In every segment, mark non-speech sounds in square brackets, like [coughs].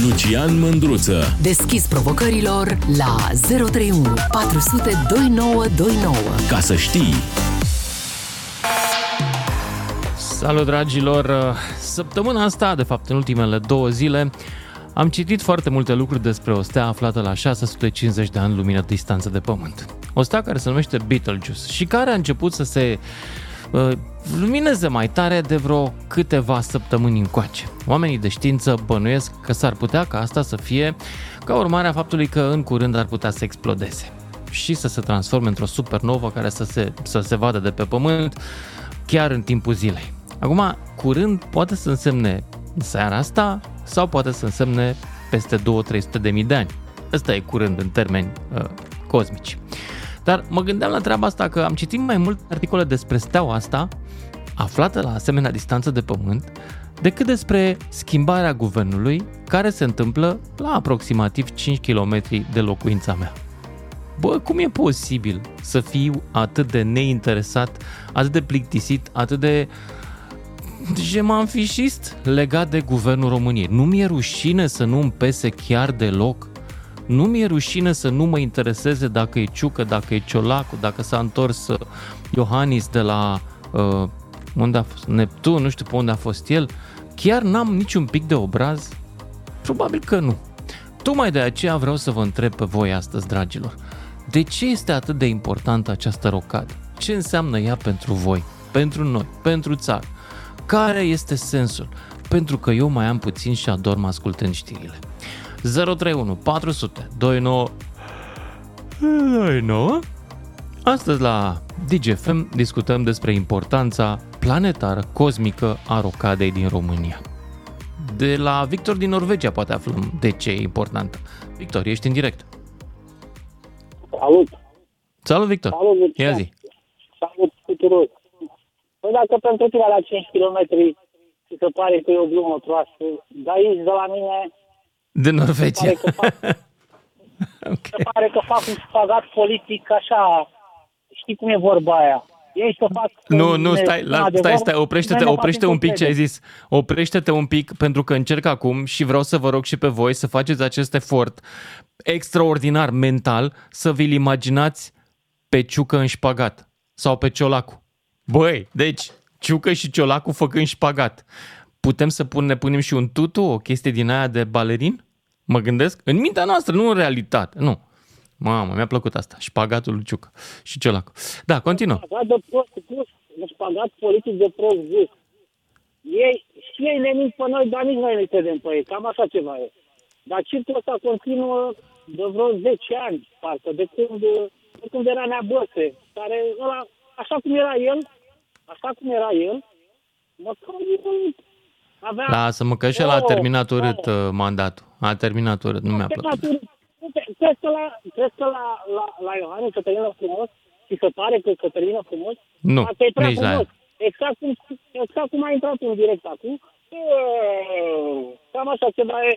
Lucian Mândruță. Deschis provocărilor la 031 400 2929. Ca să știi. Salut dragilor! Săptămâna asta, de fapt în ultimele două zile, am citit foarte multe lucruri despre o stea aflată la 650 de ani lumină distanță de Pământ. O stea care se numește Betelgeuse și care a început să se uh, lumineze mai tare de vreo câteva săptămâni încoace. Oamenii de știință bănuiesc că s-ar putea ca asta să fie ca urmare a faptului că în curând ar putea să explodeze și să se transforme într-o supernovă care să se, să se vadă de pe Pământ chiar în timpul zilei. Acum, curând poate să însemne seara asta sau poate să însemne peste 2-300 de mii de ani. Ăsta e curând în termeni uh, cosmici. Dar mă gândeam la treaba asta că am citit mai mult articole despre steaua asta, aflată la asemenea distanță de pământ, decât despre schimbarea guvernului care se întâmplă la aproximativ 5 km de locuința mea. Bă, cum e posibil să fiu atât de neinteresat, atât de plictisit, atât de jemanfișist legat de guvernul României? Nu mi-e rușine să nu-mi pese chiar deloc nu mi-e rușine să nu mă intereseze dacă e Ciucă, dacă e Ciolacu, dacă s-a întors uh, Iohannis de la uh, unde a fost Neptun, nu știu pe unde a fost el. Chiar n-am niciun pic de obraz? Probabil că nu. Tocmai de aceea vreau să vă întreb pe voi astăzi, dragilor. De ce este atât de importantă această rocadă? Ce înseamnă ea pentru voi, pentru noi, pentru țară? Care este sensul? Pentru că eu mai am puțin și adorm ascultând știrile. 031 400 29 29 Astăzi la DGFM discutăm despre importanța planetară cosmică a rocadei din România. De la Victor din Norvegia poate aflăm de ce e importantă. Victor, ești în direct. Salut! Salut, Victor! Salut, Lucian. Ia zi! Salut tuturor! Păi dacă pentru tine la 5 km ți se pare că e o glumă proastă, dar aici de la mine De Norvegia. Pare că fac- [laughs] ok. se pare că fac un spagat politic așa, știi cum e vorba aia. Ei să fac... Nu, nu, ne- stai, în la, adevăr, stai, stai, oprește-te, noi ne oprește facem un pic ce ai încredere. zis. Oprește-te un pic pentru că încerc acum și vreau să vă rog și pe voi să faceți acest efort extraordinar mental să vi-l imaginați pe Ciucă în șpagat sau pe Ciolacu. Băi, deci Ciucă și Ciolacu făcând șpagat. Putem să pun, ne punem și un tutu, o chestie din aia de balerin? Mă gândesc? În mintea noastră, nu în realitate. Nu. Mamă, mi-a plăcut asta. Șpagatul lui Ciucă și Ciolacu. Da, continuă. Spagat de prost pus, un spagat politic de prost zis. Ei, și ei ne mint pe noi, dar nici noi ne credem pe ei. Cam așa ceva e. Dar circul ăsta continuă de vreo 10 ani, parcă, de când, de când era Neabăse, care ăla, așa cum era el, așa cum era el, măcar el avea... Lasă-mă că și ăla a Oh, terminat urât oh. uh, mandatul. A terminat urât, nu mi-a plăcut. Crezi că la, crezi că la, la, la Iohannis se termină frumos? Și se pare că se termină frumos? Nu, Asta e prea nici la frumos. el. Exact cum, exact cum a intrat în direct acum. E, Cam așa ceva e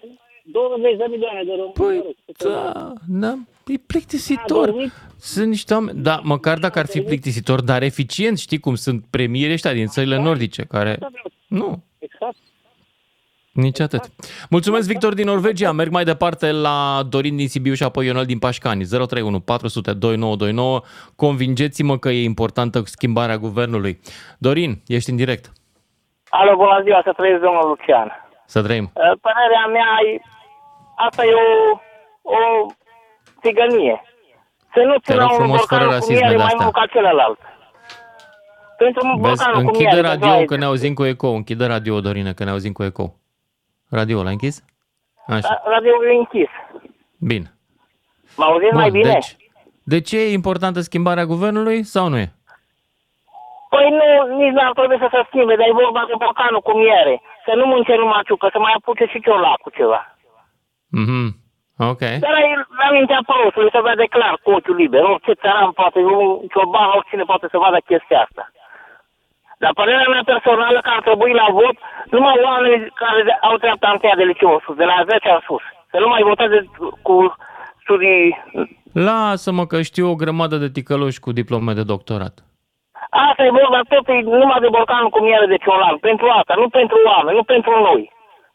20 de milioane de români. Păi, mă rog, câte da, da, e plictisitor. A dormit? Sunt niște oameni, da, măcar dacă ar fi plictisitor, dar eficient, știi cum sunt premieri ăștia din țările nordice, care... Asta vreau. Nu, Exact. Nici atât. Mulțumesc, Victor din Norvegia. Merg mai departe la Dorin din Sibiu și apoi Ionel din Pașcani. 031 400 2929. Convingeți-mă că e importantă schimbarea guvernului. Dorin, ești în direct. Alo, bună ziua, să trăiesc, domnul Lucian. Să trăim. Uh, Părerea mea, e, asta e o, o țigănie. Să nu țină rog un frumos, fără borcanul cu rasisme miere mai de-astea. mult ca celălalt. Pentru un Vezi, borcanul cu închide miere, de radio doaie- că ne auzim cu eco. Închide radio, Dorine, că ne auzim cu eco. Radio l-ai închis? Așa, Da, Radio-ul e închis. bine. Mă auziți mai bine? deci, de ce e importantă schimbarea guvernului sau nu e? Păi nu, nici n-ar trebui să se schimbe, dar e vorba de borcanul cu miere. Să nu mânce numai ciucă, să mai apuce și ciolacul ceva. Mhm. Ok. Dar e la mintea prostului să vede clar cu ochiul liber. Orice țăran poate, un cioban, oricine poate să vadă chestia asta. Dar părerea mea personală că ar trebui la vot numai oamenii care de- au treapta întâia de liceu în sus, de la 10 în sus. Să nu mai voteze cu studii... Lasă-mă că știu o grămadă de ticăloși cu diplome de doctorat. Asta e vorba, tot e numai de borcanul cu miere de ciolan. Pentru asta, nu pentru oameni, nu pentru noi.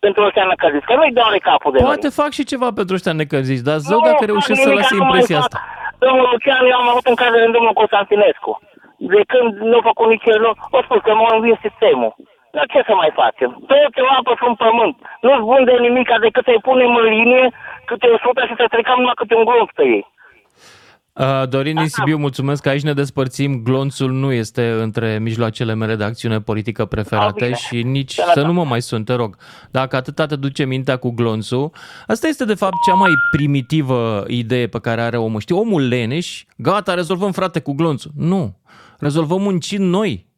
pentru ăștia necăziți, că nu-i doare capul de Poate noi. fac și ceva pentru ăștia necăziți, dar zău Nu dacă fac reușesc să nimic, lase acum impresia îi asta. fac. Domnul Lucian, eu am avut în cază în domnul Constantinescu. De când nu a făcut nici el, nu, o spus că m-a învins sistemul. Dar ce să mai facem? Tot ce apă sunt pământ. Nu-ți bun de nimica decât să-i punem în linie câte o sută și să trecăm numai câte un glonț pe ei. Uh, Dorin din Sibiu, mulțumesc că aici ne despărțim. Glonțul nu este între mijloacele mele de acțiune politică preferate bine. și nici Sănătate. să nu mă mai sun, te rog. Dacă atâta te duce mintea cu glonțul, asta este de fapt cea mai primitivă idee pe care are omul. Știi, omul leneș, gata, rezolvăm frate cu glonțul. Nu, rezolvăm muncind noi.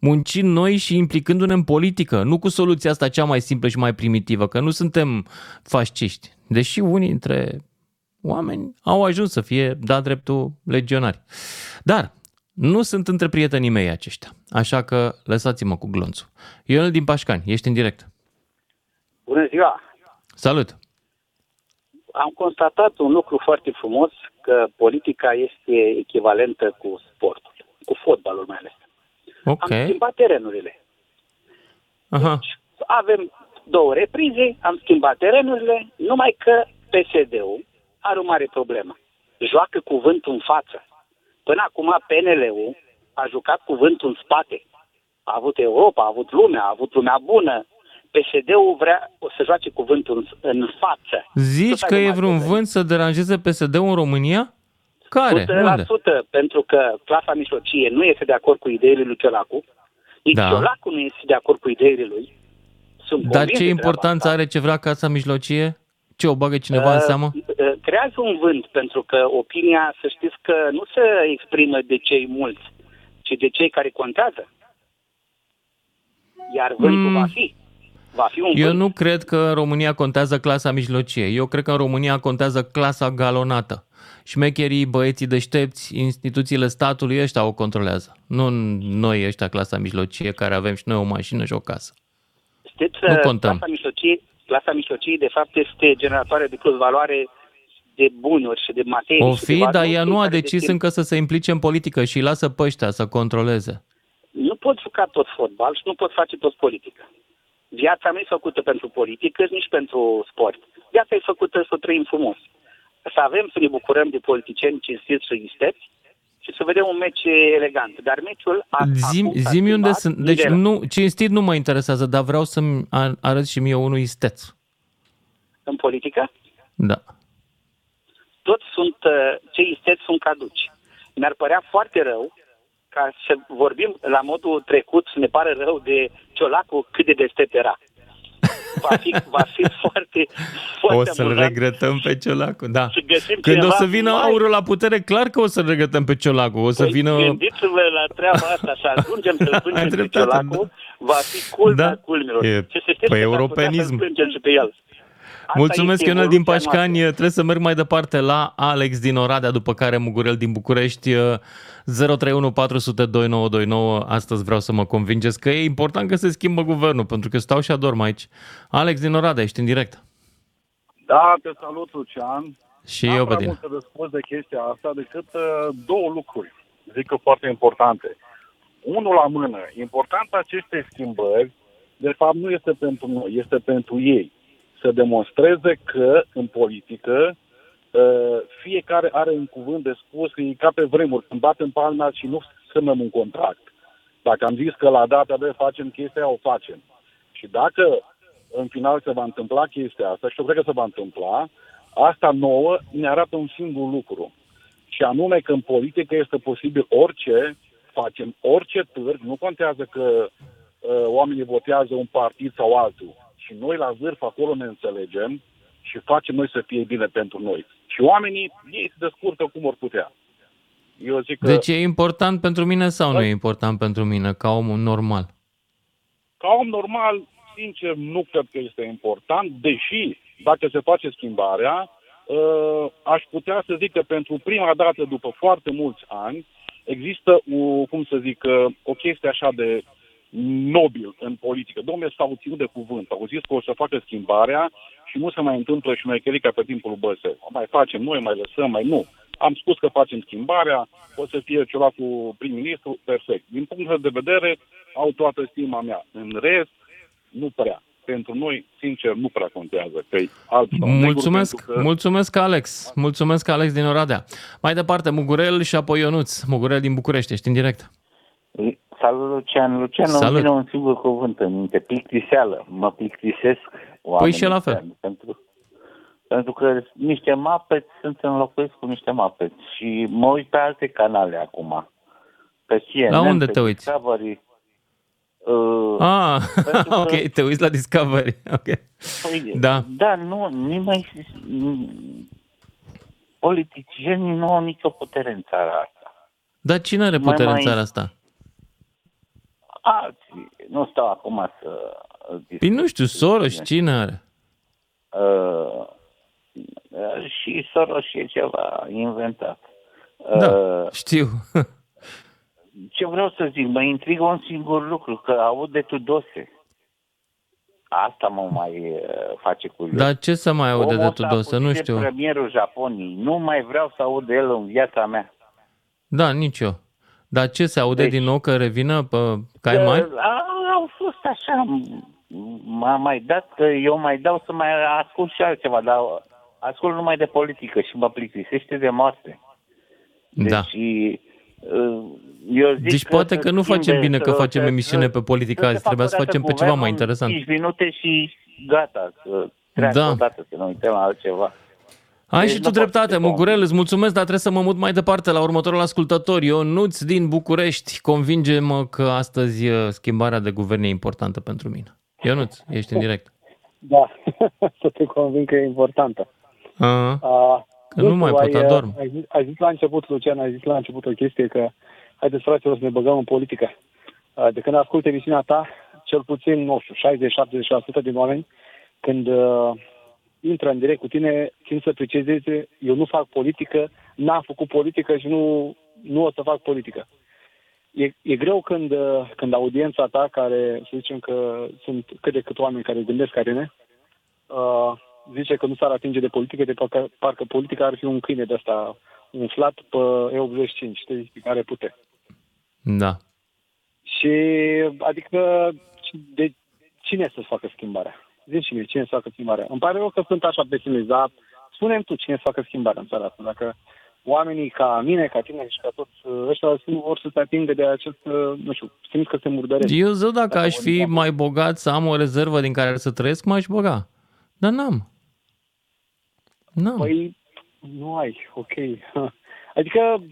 Muncind noi și implicându-ne în politică, nu cu soluția asta cea mai simplă și mai primitivă, că nu suntem fasciști. Deși unii dintre oameni au ajuns să fie, da, dreptul legionari. Dar nu sunt între prietenii mei aceștia, așa că lăsați-mă cu glonțul. Ionel din Pașcani, ești în direct. Bună ziua! Salut! Am constatat un lucru foarte frumos, că politica este echivalentă cu sportul, cu fotbalul mai ales. Ok. Am schimbat terenurile. Aha. Avem două reprize, am schimbat terenurile, numai că PSD-ul are o mare problemă. Joacă cuvântul în față. Până acum PNL-ul a jucat cuvântul în spate. A avut Europa, a avut lumea, a avut lumea bună. PSD-ul vrea să joace cuvântul în, în față. Zici Tot că are e mare vreun problemă. vânt să deranjeze PSD-ul în România? Care? Unde? 100% pentru că clasa mijlocie nu este de acord cu ideile lui Ciolacu. Nici Da. Ciolacu nu este de acord cu ideile lui. Sunt Dar convins ce de importanță treaba are ce vrea casa mijlocie? Ce o bagă cineva în asta. seamă? Uh, uh, Creează un vânt, pentru că opinia, să știți că nu se exprimă de cei mulți, ci de cei care contează. Iar vântul Mm. va fi. Va fi un Eu vânt. nu cred că în România contează clasa mijlocie. Eu cred că în România contează clasa galonată. Șmecherii, băieții deștepți, instituțiile statului ăștia o controlează. Nu noi ăștia clasa mijlocie care avem și noi o mașină și o casă. Știți, Nu uh, contăm. Clasa mijlocie, clasa mijlocie, de fapt, este generatoare de plus valoare de bunuri și de materii. O și de fi, dar valori ea nu a care decis dețin- încă să se implice în politică și îi lasă pe ăștia să controleze. Nu pot juca tot fotbal și nu pot face tot politică. Viața nu e făcută pentru politică, nici pentru sport. Viața e făcută să o trăim frumos. Să avem să ne bucurăm de politicieni cinstiți și isteți și să vedem un meci elegant. Dar meciul a, Zim, acum s-a zimi unde schimbat sunt. Deci nivelul. nu, cinstit nu mă interesează, dar vreau să-mi a- arăt și mie unul isteț. În politică, Da. toți sunt, uh, cei isteți sunt caduci. Mi-ar părea foarte rău ca să vorbim la modul trecut, să ne pare rău de Ciolacu cât de deștept era. Va fi, va fi [laughs] foarte, foarte O să-l amuzant regretăm pe Ciolacu, da. să găsim Când o cineva să vină mai- aurul la putere, clar că o să-l regretăm pe Ciolacu. O să Păi, vină... Gândiți-vă la treaba asta, să ajungem să [laughs] Ai plângem pe dreptate, Ciolacu, va fi culmea Da. culmilor. E- Și să știți păi că s-ar putea europenism. să plângem și pe el. Asta Mulțumesc, este Ionel din evoluția Pașcani. noastră. Trebuie să merg mai departe la Alex din Oradea, după care Mugurel din București. 031 400 2929. Astăzi vreau să mă convingeți că e important că se schimbă guvernul, pentru că stau și adorm aici. Alex din Oradea, ești în direct. Da, te salut, Lucian. Și N-am eu pe prea tine. mult să răspuns de chestia asta decât uh, două lucruri, zic că foarte importante. Unul la mână, importanța acestei schimbări, de fapt, nu este pentru noi, este pentru ei. Să demonstreze că în politică uh, fiecare are un cuvânt de spus, că e ca pe vremuri, când batem palma și nu semnăm un contract. Dacă am zis că la data de facem chestia, aia, o facem. Și dacă în final se va întâmpla chestia asta, și eu cred că se va întâmpla, asta nouă ne arată un singur lucru. Și anume că în politică este posibil orice, facem orice târg, nu contează că uh, oamenii votează un partid sau altul. Și noi la vârf acolo ne înțelegem și facem noi să fie bine pentru noi. Și oamenii, ei se descurcă cum or putea. Eu zic că... Deci e important pentru mine sau nu e important pentru mine, ca om normal? Ca om normal, sincer, nu cred că este important, deși, dacă se face schimbarea, uh, aș putea să zic că pentru prima dată după foarte mulți ani există, o, cum să zic, uh, o chestie așa de nobil în politică. Domnule, s-au ținut de cuvânt, au zis că o să facă schimbarea și nu se mai întâmplă și mai ca pe timpul lui Băse. Mai facem noi, mai lăsăm, mai nu. Am spus că facem schimbarea, o să fie ceva cu prim-ministru, perfect. Din punct de vedere, au toată stima mea. În rest, nu prea. pentru noi, sincer, nu prea contează că e alb sau negru, Mulțumesc, pentru că- mulțumesc Alex. Mulțumesc Alex din Oradea. Mai departe, Mugurel și apoi Ionuț. Mugurel din București, ești în direct. Salut, Lucian. Lucian, Salut. îmi vine un singur cuvânt în minte. Plictiseală. Mă plictisesc oamenii Păi și la fel. ăștia, Pentru, pentru că niște mapeți sunt înlocuiți cu niște mapeți. Și mă uit pe alte canale acum. Pe CNN, La unde pe te uiți? Discovery. Uh, [laughs] Ah, Pentru că- ok, te uiți la Discovery. [laughs] Ok. păi, Da. Da, nu, nimeni... Politicienii nu au nicio putere în țara asta. Dar cine are Mai- putere în mai- țara asta? Alții, nu stau acum să... Păi nu știu, Soros, cine are? Uh, uh, și Soros e ceva inventat. Da, Uh, știu. [laughs] ce vreau să zic, mă intrigă un singur lucru, că aud de Tudose. Asta mă mai uh, face curios. Dar ce să mai aude Omul de ăsta a Tudose? fost Nu și știu. premierul Japoniei. Nu mai vreau să aud de el în viața mea. Da, nici eu. Dar ce se aude Deci- din nou că revină pe cai mari? Că a- Au fost așa, m-a mai dat, că eu mai dau să mai ascult și altceva, dar ascult numai de politică și mă plictisește de moarte. Deci, Da. uh, eu zic Deci poate să că nu schimbe, facem bine că să- facem să- emisiune să- pe politică să azi. se facă Trebuia să o dată facem pe ceva mai guvernul, interesant. 5 minute și gata, să treacă Da. odată, să ne uităm la altceva. Ai Deci și nu tu pot să dreptate, te Mugurel, îți mulțumesc, dar trebuie să mă mut mai departe la următorul ascultător. Ionuț din București, convinge-mă că astăzi uh, schimbarea de guvern e importantă pentru mine. Ionuț, ești în direct. Da, [laughs] să te convin că e importantă. A, A, Că nu mai pot, ai, adorm. Ai zis, ai zis la început, Lucian, ai zis la început o chestie că haideți fraților să ne băgăm în politică. A, De când ascult emisiunea ta, cel puțin, nu știu, 60-70% din oameni, când uh, intră în direct cu tine, țin să precizeze, eu nu fac politică, n-am făcut politică și nu, nu o să fac politică. E, e greu când, uh, când audiența ta, care să zicem că sunt cât de cât oameni care gândesc ca tine, uh, zice că nu s-ar atinge de politică, de parcă, parcă politica ar fi un câine de asta umflat pe E85, știi, pe care pute. Da. Și adică de cine să facă schimbarea? Zici și mie, cine să facă schimbarea? Îmi pare rău că sunt așa pesimist, dar spune tu cine să facă schimbarea în țara asta. Dacă oamenii ca mine, ca tine și ca toți uh, ăștia nu vor să se atingă de acest, uh, nu știu, simt că se murdăresc. Eu zic, dacă Dacă aș vor fi din mai bogat să am o rezervă din care să trăiesc, m-aș băga. Dar n-am. N-am. Păi, nu ai, ok. [laughs] Adică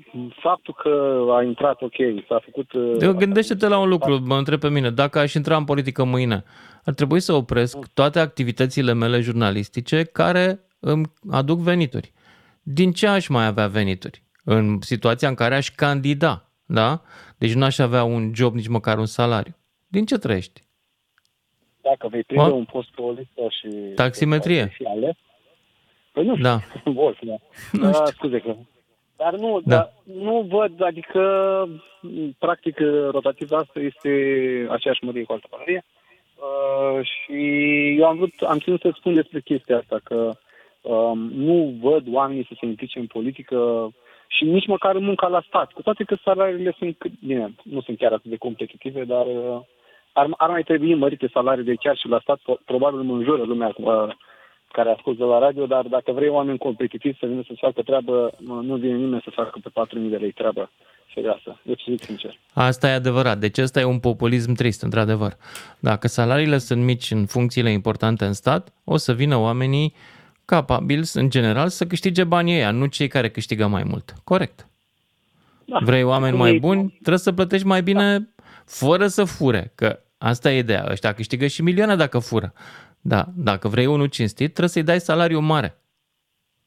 faptul că a intrat, ok, s-a făcut... uh, Eu gândește-te la un lucru, mă întreb pe mine, dacă aș intra în politică mâine, ar trebui să opresc toate activitățile mele jurnalistice care îmi aduc venituri. Din ce aș mai avea venituri? În situația în care aș candida, da? Deci nu aș avea un job, nici măcar un salariu. Din ce trăiești? Dacă vei prinde Mă? un post pe o listă și... Taximetrie. Și ales, păi nu știu, [laughs] Da. Wolf, da. Nu Ah, știu. scuze că... Dar nu, Da. dar nu văd, adică, m, practic, rotativa asta este aceeași mărie cu altă pălărie. Uh, și eu am vrut, am ținut să spun despre chestia asta, că um, nu văd oamenii să se implice în politică și nici măcar în munca la stat. Cu toate că salariile sunt, cât- bine, nu sunt chiar atât de competitive, dar uh, ar, ar mai trebui mărite salariile chiar și la stat. Pro- Probabil mă înjură lumea uh, care ascultă la radio, dar dacă vrei oameni competitivi să vină să facă treabă, nu nu vine nimeni să facă pe 4.000 de lei treabă serioasă. Deci zic sincer. Asta e adevărat. Deci ăsta e un populism trist, într-adevăr. Dacă salariile sunt mici în funcțiile importante în stat, o să vină oamenii capabili, în general, să câștige banii ăia, nu cei care câștigă mai mult. Corect. Da. Vrei oameni Cum mai e- buni, trebuie să plătești mai bine fără să fure, că asta e ideea. Ăștia câștigă și milioane dacă fură. Da, dacă vrei unul cinstit, trebuie să-i dai salariu mare.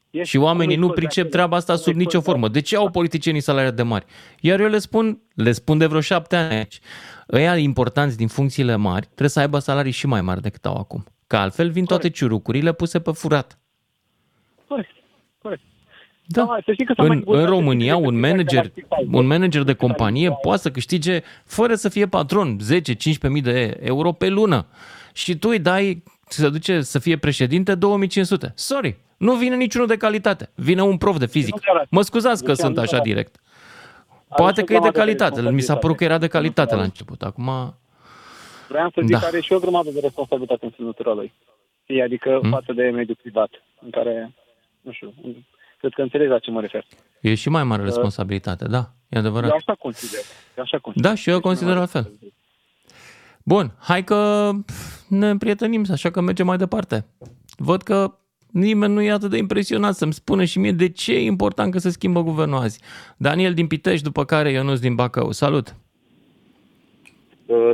Este- Și oamenii cum îi nu scoți de pricep acolo? treaba asta Cum sub îi nicio scoți de formă. De ce au politicienii salarii de mari? Iar eu le spun, le spun de vreo șapte ani aici. Ăia importanți din funcțiile mari trebuie să aibă salarii și mai mari decât au acum. Că altfel vin toate ciurucurile puse pe furat. Corect, corect. Da. Da, să știi că s-a mai În, discutat în despre România, chestia un asta manager, la Spotify. un manager de companie Spotify. poate să câștige fără să fie patron 10-15 mii de euro pe lună. Și tu îi dai să duce să fie președinte 2500. Sorry, nu vine niciunul de calitate. Vine un prof de fizic. Nu chiar- Mă scuzați că Deci, sunt nu așa chiar- direct. Poate și că e de teama de calitate. Mi s-a părut că era de responsabilitate. calitate la Nu, început. Acum Vreau să zic Da. că are și o grămadă de responsabilitate în semnătura lui. Fie, adică Mm. față de mediul privat, în care, nu știu, cred că înțelegi la ce mă refer. E și mai mare responsabilitate, da, e adevărat. Eu așa consider. Eu așa consider. Da, și eu consider la fel. Bun, hai că pf, ne împrietenim, așa că mergem mai departe. Văd că nimeni nu e atât de impresionat să-mi spună și mie de ce e important că se schimbă guvernul azi. Daniel din Pitești, după care Ionuț din Bacău. Salut! Uh,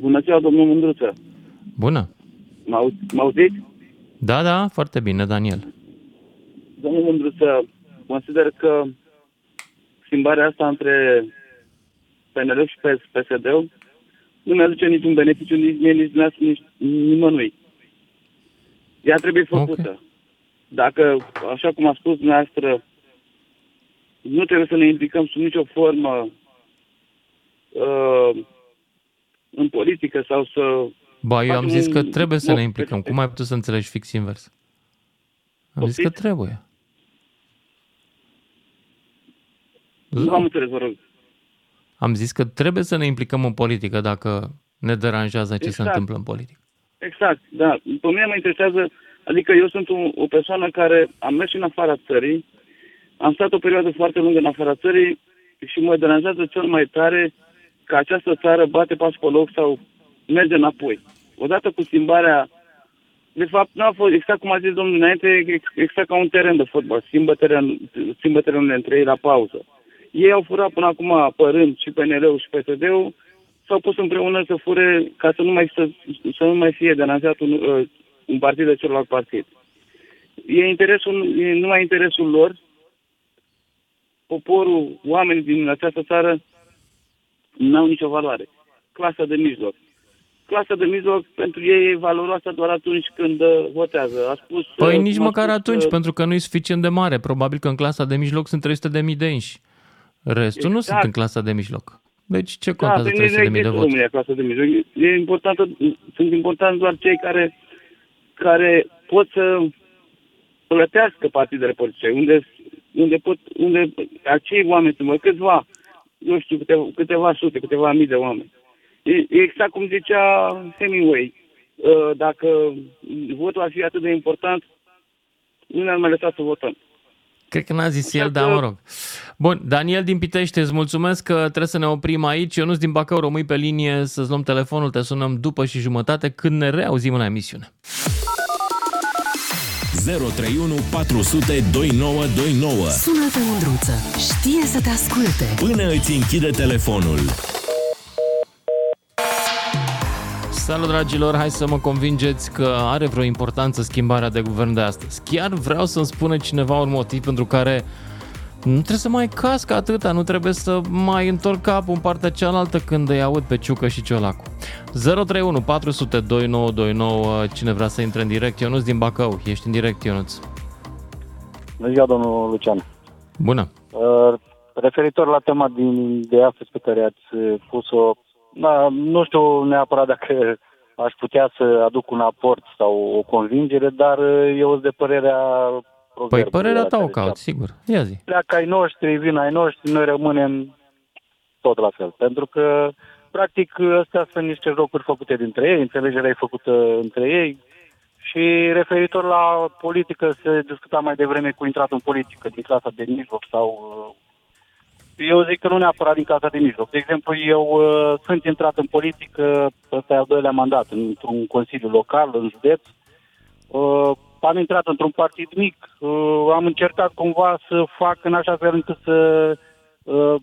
bună ziua, domnul Mândruță. Bună! Mă au- mă auziți? Da, da, foarte bine, Daniel. Domnul Mândruță, consider că schimbarea asta între PNL și PS- PSD-ul nu ne aduce niciun beneficiu nici mie, nici, nici, nici nimănui. Ea trebuie făcută. Okay. Dacă, așa cum a spus dumneavoastră, nu trebuie să ne implicăm sub nicio formă uh, în politică sau să Ba, eu am Facem zis că un- trebuie să nu, ne implicăm. Cum ai putut să înțelegi fix invers? Am zis că Poftiți? trebuie. Nu am înțeles, vă rog. Am zis că trebuie să ne implicăm în politică dacă ne deranjează ce se Exact. întâmplă în politică. Exact, da. Pe mine mă interesează, adică eu sunt o, o persoană care am mers și în afara țării, am stat o perioadă foarte lungă în afara țării și mă deranjează cel mai tare că această țară bate pas pe loc sau merge înapoi. Odată cu schimbarea, de fapt, nu a fost, exact cum a zis domnul înainte, ex- exact ca un teren de fotbal, schimbă, teren, schimbă terenurile între ei la pauză. Ei au furat până acum apărând și PNL-ul și PSD-ul, s-au pus împreună să fure ca să nu mai, să, să nu mai fie deranjat un, uh, un partid de celălalt partid. E interesul, e numai interesul lor. Poporul, oamenii din această țară n-au nicio valoare. Clasa de mijloc. Clasa de mijloc pentru ei e valoroasă doar atunci când uh, votează. A spus, Păi uh, nici cum a măcar spus, atunci, uh, pentru că nu e suficient de mare. Probabil că în clasa de mijloc sunt 300 de mii de inși. Restul nu Exact. sunt în clasa de mijloc. Deci ce Da, contează pe 300 de mii de există voturi? România, clasa de mijloc. E importantă, sunt importanți doar cei care, care pot să plătească partidele politice, unde, unde pot, unde acei oameni sunt, mă, câțiva, nu știu, câteva, câteva sute, câteva mii de oameni. E, e exact cum zicea Hemingway, uh, dacă votul ar fi atât de important, nu ne-ar mai lăsa să votăm. Cred că n-a zis el, dar mă rog. Bun, Daniel din Pitește, îți mulțumesc că trebuie să ne oprim aici. Ionuț din Bacău, rămâi pe linie să-ți luăm telefonul, te sunăm după și jumătate când ne reauzim în emisiune. 031 400 2929. Sună-te, Mândruță. Știe să te asculte. Până îți închide telefonul. Salut, dragilor! Hai să mă convingeți că are vreo importanță schimbarea de guvern de astăzi. Chiar vreau să-mi spune cineva un motiv pentru care nu trebuie să mai casc atâta, nu trebuie să mai întorc capul în partea cealaltă când îi aud pe Ciucă și Ciolacu. 031 400 2929, cine vrea să intre în direct, Ionuț din Bacău. Ești în direct, Ionuț. Bună ziua, domnul Lucian. Bună! Uh, referitor la tema din, de astăzi pe care ați uh, pus-o, da, nu știu neapărat dacă aș putea să aduc un aport sau o convingere, dar uh, eu sunt de părerea Păi proverbului părerea ăla ta o care caut, sigur. Ia zi. pleacă ai noștri, vin ai noștri, noi rămânem tot la fel. Pentru că, practic, astea sunt niște jocuri făcute dintre ei, înțelegerea e făcută între ei și referitor la politică, se discuta mai devreme cu intrat în politică din clasa de mijloc sau... uh, Eu zic că nu neapărat din clasa de mijloc. De exemplu, eu uh, sunt intrat în politică, ăsta e al doilea mandat, într-un consiliu local, în județ, Uh, am intrat într-un partid mic, uh, am încercat cumva să fac în așa fel încât să... Uh,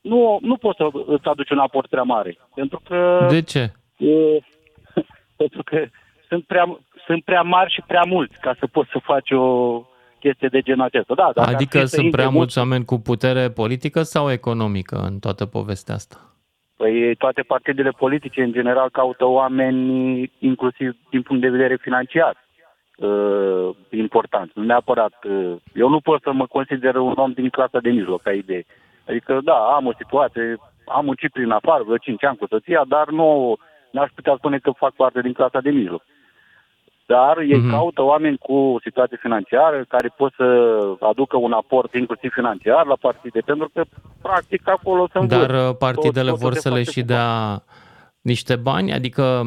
nu, nu poți să îți aduci un aport prea mare, pentru că... De ce? Uh, [laughs] pentru că sunt prea, sunt prea mari și prea mulți ca să poți să faci o chestie de genul acesta. Da, dacă ar Adică fi să sunt intre prea mulți- mulți oameni cu putere politică sau economică în toată povestea asta? Păi toate partidele politice, în general, caută oameni, inclusiv din punct de vedere financiar, uh, important. Nu neapărat. Uh, eu nu pot să mă consider un om din clasa de mijloc, ca idee. Adică, da, am o situație, am muncit prin afară, vreo 5 ani cu soția, dar nu n-aș putea spune că fac parte din clasa de mijloc. Dar ei Mhm. caută oameni cu situație financiară care pot să aducă un aport inclusiv financiar la partide, pentru că practic acolo sunt Dar vârf. uh, partidele Tot- totul vor se să le face și cu dea niște bani, adică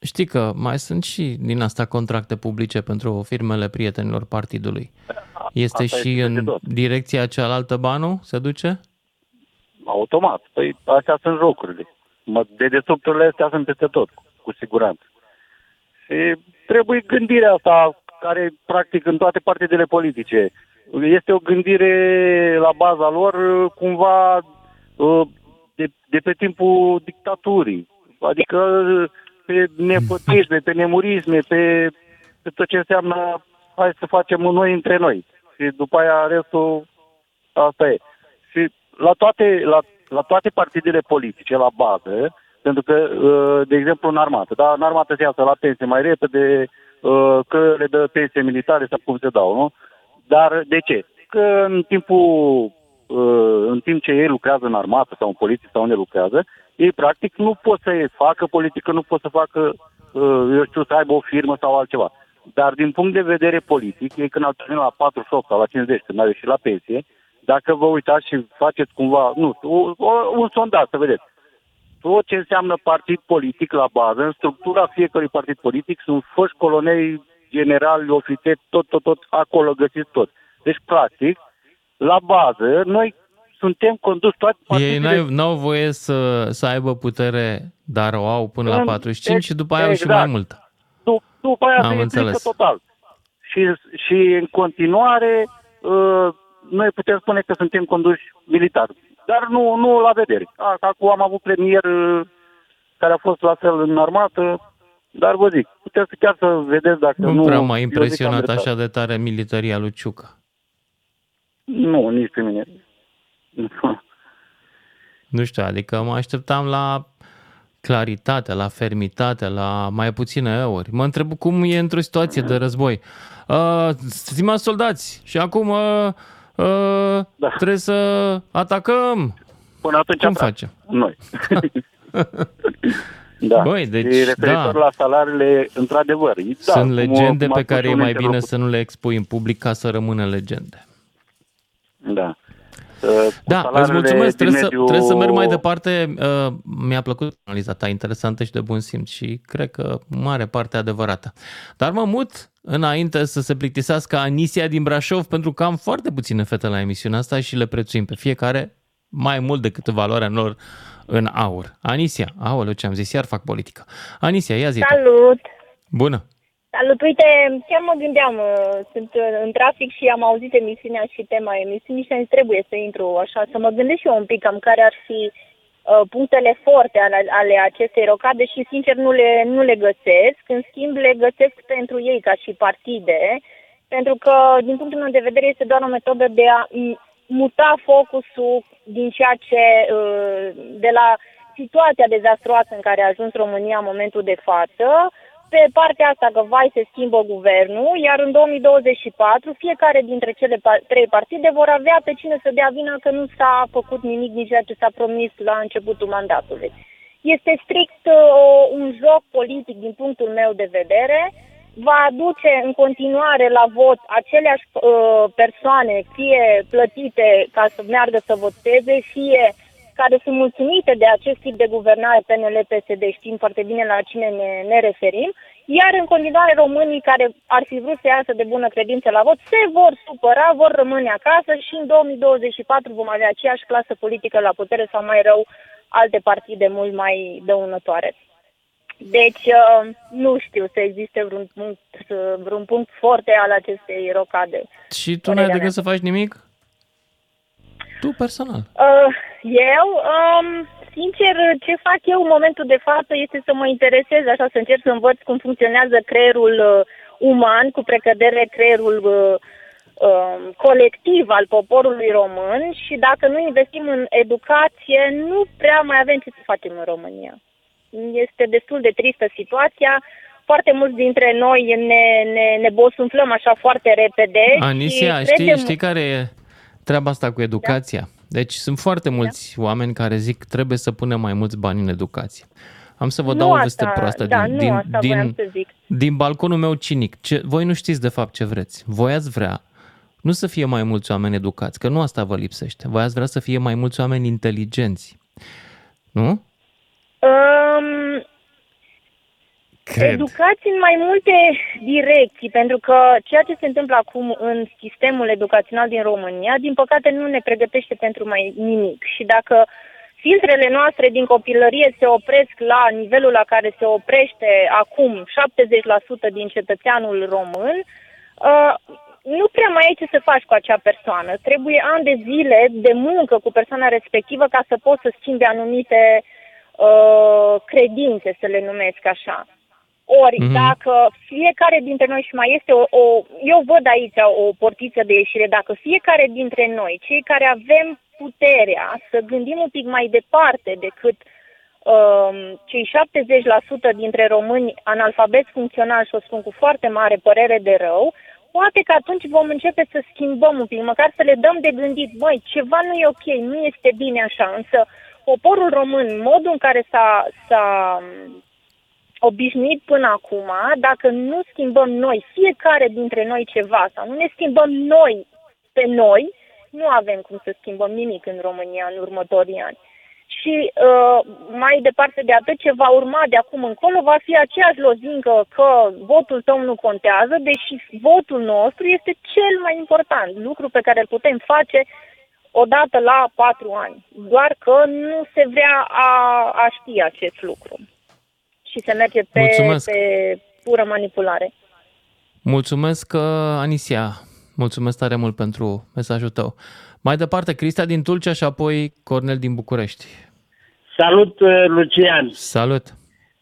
știi că mai sunt și din asta contracte publice pentru firmele prietenilor partidului. Este Asta și este în peste tot. direcția cealaltă banul, se duce? Automat. Păi astea sunt jocurile. Mă, dedesubturile astea sunt peste tot, cu siguranță. Și trebuie gândirea asta care, practic, în toate partidele politice. Este o gândire la baza lor, cumva, uh, de, de pe timpul dictaturii. Adică pe nepotisme, pe nemurisme, pe, pe tot ce înseamnă hai să facem noi între noi. Și după aia restul, asta e. Și la toate, la, la toate partidele politice, la bază, pentru că, uh, de exemplu, în armată, da, în armată se iasă la pensie mai repede, uh, că le dă pensie militare sau cum se dau, nu? Dar de ce? Că în timpul, uh, în timp ce ei lucrează în armată sau în poliție sau unde lucrează, ei practic nu pot să facă politică, nu pot să facă, uh, eu știu, să aibă o firmă sau altceva. Dar din punct de vedere politic, ei când au terminat la 48 sau la 50, când au ieșit la pensie, dacă vă uitați și faceți cumva, nu știu, o, o, un sondaj, să vedeți, tot ce înseamnă partid politic la bază, în structura fiecărui partid politic sunt foști coloneli, generali, ofițeri, tot, tot, tot, acolo găsiți tot. Deci, practic, la bază, noi suntem conduși toate Ei partidele... n-ai- n-au voie să, să aibă putere, dar o au până la În- 45 și după aia au și exact. mai multă. Du- după aia Am se implică înțeles. total. Și, și în continuare, uh, noi putem spune că suntem conduși militar. Dar nu, nu la vedere. A, Acum am avut premier uh, care a fost la fel în armată, dar vă zic, puteți chiar să vedeți dacă nu... Nu prea m-a eu zic că am impresionat dreptate. așa de tare militaria lui Ciucă. Nu, nici pe mine. Nu știu, adică mă așteptam la claritate, la fermitate, la mai puține ori. Mă întreb cum e într-o situație de război. Uh, stimați soldați, și acum uh, uh, Da. trebuie să atacăm. Până atunci Cum am facem? Noi. [laughs] da. Băi, deci, și referitor da. la salariile, într-adevăr. Da, Sunt cum- legende cum a pe spus care e un mai bine interlocutor. să nu le expui în public ca să rămână legende. Da. Uh, cu Da, îți salariile mulțumesc. din Trebuie să, mediul- trebuie să merg mai departe. Uh, Mi-a plăcut analiza ta, interesantă și de bun simț și cred că mare parte adevărată. Dar mă mut înainte să se plictisească Anisia din Brașov, pentru că am foarte puține fete la emisiunea asta și le prețuim pe fiecare mai mult decât valoarea lor în aur. Anisia, aoleu ce am zis, iar fac politică. Anisia, ia zi tu. Salut! Bună! Salut! Uite, chiar mă gândeam, uh, sunt uh, în trafic și am auzit emisiunea și tema emisiunii și am zis, trebuie să intru așa, să mă gândesc și eu un pic cam care ar fi uh, punctele forte ale, ale acestei rocade și sincer nu le, nu le găsesc, în schimb le găsesc pentru ei ca și partide, pentru că din punctul meu de vedere este doar o metodă de a m- muta focusul din ceea ce, uh, de la situația dezastruoasă în care a ajuns România în momentul de față, pe partea asta că vai se schimbă guvernul, iar în 2024 fiecare dintre cele pa- trei partide vor avea pe cine să dea vina că nu s-a făcut nimic din ceea ce s-a promis la începutul mandatului. Este strict uh, un joc politic din punctul meu de vedere, va aduce în continuare la vot aceleași uh, persoane, fie plătite ca să meargă să voteze, fie care sunt mulțumite de acest tip de guvernare PNL-PSD, știm foarte bine la cine ne, ne referim, iar în continuare românii care ar fi vrut să iasă de bună credință la vot se vor supăra, vor rămâne acasă și în 2024 vom avea aceeași clasă politică la putere sau mai rău alte partide mult mai dăunătoare. Deci, uh, nu știu să existe vreun punct, uh, vreun punct forte al acestei rocade. Și tu Părerea n-ai de mea. gând să faci nimic? Tu personal. Uh, eu, um, sincer, ce fac eu în momentul de față este să mă interesez, așa, să încerc să învăț cum funcționează creierul uh, uman, cu precădere creierul uh, uh, colectiv al poporului român și dacă nu investim în educație, nu prea mai avem ce să facem în România. Este destul de tristă situația. Foarte mulți dintre noi ne, ne, ne bosunflăm așa foarte repede. Anisia, și știi, credem... știi care e treaba asta cu educația? Deci sunt foarte mulți oameni care zic trebuie să punem mai mulți bani în educație. Am să vă Nu dau o asta, veste proastă da, din, nu din, asta voiam din, să zic. din balconul meu cinic. Ce, voi nu știți de fapt ce vreți. Voi ați vrea nu să fie mai mulți oameni educați, că nu asta vă lipsește. Voi ați vrea să fie mai mulți oameni inteligenți. Nu? Um, Cred. Educați în mai multe direcții, pentru că ceea ce se întâmplă acum în sistemul educațional din România, din păcate, nu ne pregătește pentru mai nimic. Și dacă filtrele noastre din copilărie se opresc la nivelul la care se oprește acum 70% din cetățeanul român, uh, nu prea mai ai ce să faci cu acea persoană. Trebuie ani de zile de muncă cu persoana respectivă ca să poți să schimbi anumite uh, credințe, să le numesc așa. Ori, Mhm. mm-hmm. dacă fiecare dintre noi și mai este o, o... Eu văd aici o portiță de ieșire. Dacă fiecare dintre noi, cei care avem puterea să gândim un pic mai departe decât um, cei 70% dintre români analfabeti funcționali, și o spun cu foarte mare părere de rău, poate că atunci vom începe să schimbăm un pic, măcar să le dăm de gândit, băi, ceva nu e ok, nu este bine așa, însă poporul român, modul în care s-a, s-a um, obișnuit până acum, dacă nu schimbăm noi, fiecare dintre noi ceva, sau nu ne schimbăm noi pe noi, nu avem cum să schimbăm nimic în România în următorii ani. Și uh, mai departe de atât, ce va urma de acum încolo va fi aceeași lozincă că votul tău nu contează, deși votul nostru este cel mai important lucru pe care îl putem face odată la patru ani. Doar că nu se vrea a, a ști acest lucru. Și se merge pe, Mulțumesc. pe pură manipulare. Mulțumesc, uh, Anisia. Mulțumesc tare mult pentru mesajul tău. Mai departe, Cristia din Tulcea și apoi Cornel din București. Salut, uh, Lucian. Salut.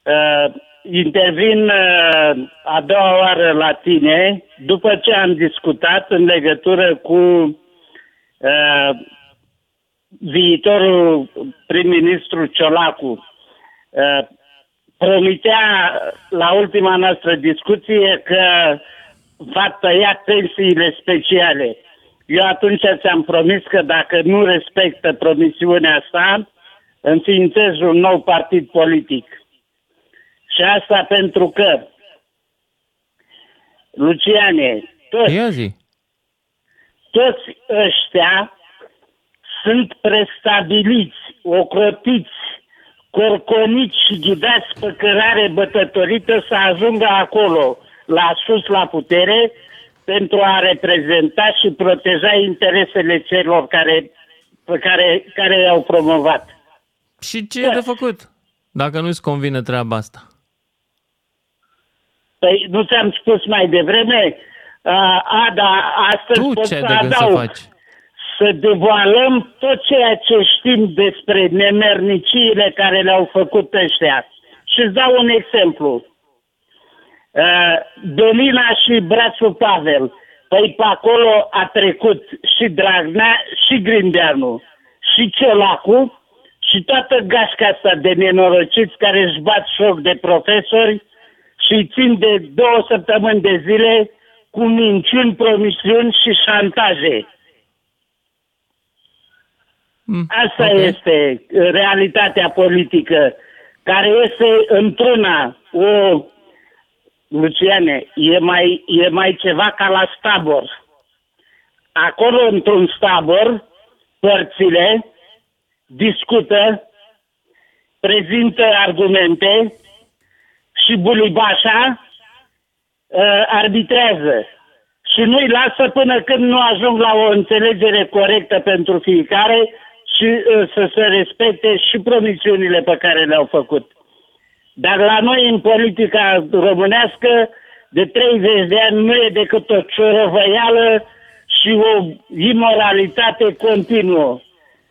Uh, intervin uh, a doua oară la tine după ce am discutat în legătură cu uh, viitorul prim-ministru Ciolacu. Uh, promitea la ultima noastră discuție că va tăia pensiile speciale. Eu atunci ți-am promis că dacă nu respectă promisiunea sa, înființez un nou partid politic. Și asta pentru că, Luciane, toți, Ia zi. toți ăștia sunt prestabiliți, ocrotiți, corconiți și ghidați pe cărare bătătorită să ajungă acolo, la sus la putere, pentru a reprezenta și proteja interesele celor care, pe care, care i-au promovat. Și ce e de făcut dacă nu-ți convine treaba asta? Păi nu ți-am spus mai devreme? A, a da, astăzi Tu pot ce ai să de gând să adaug. faci? Să devoalăm tot ceea ce știm despre nemerniciile care le-au făcut ăștia. Și îți dau un exemplu. Uh, Dolina și Brațul Pavel. Păi pe acolo a trecut și Dragnea și Grindeanu și Ciolacu și toată gașca asta de nenorociți care își bat șoc de profesori și îi țin de două săptămâni de zile cu minciuni, promisiuni și șantaje. Asta ok. este uh, realitatea politică, care este într-una o... Luciane, e mai, e mai ceva ca la stabor. Acolo, într-un stabor, părțile discută, prezintă argumente și bulibașa uh, arbitrează și nu-i lasă până când nu ajung la o înțelegere corectă pentru fiecare și uh, să se respecte și promisiunile pe care le-au făcut. Dar la noi, în politica românească, de 30 de ani nu e decât o ciorăvăială și o imoralitate continuă.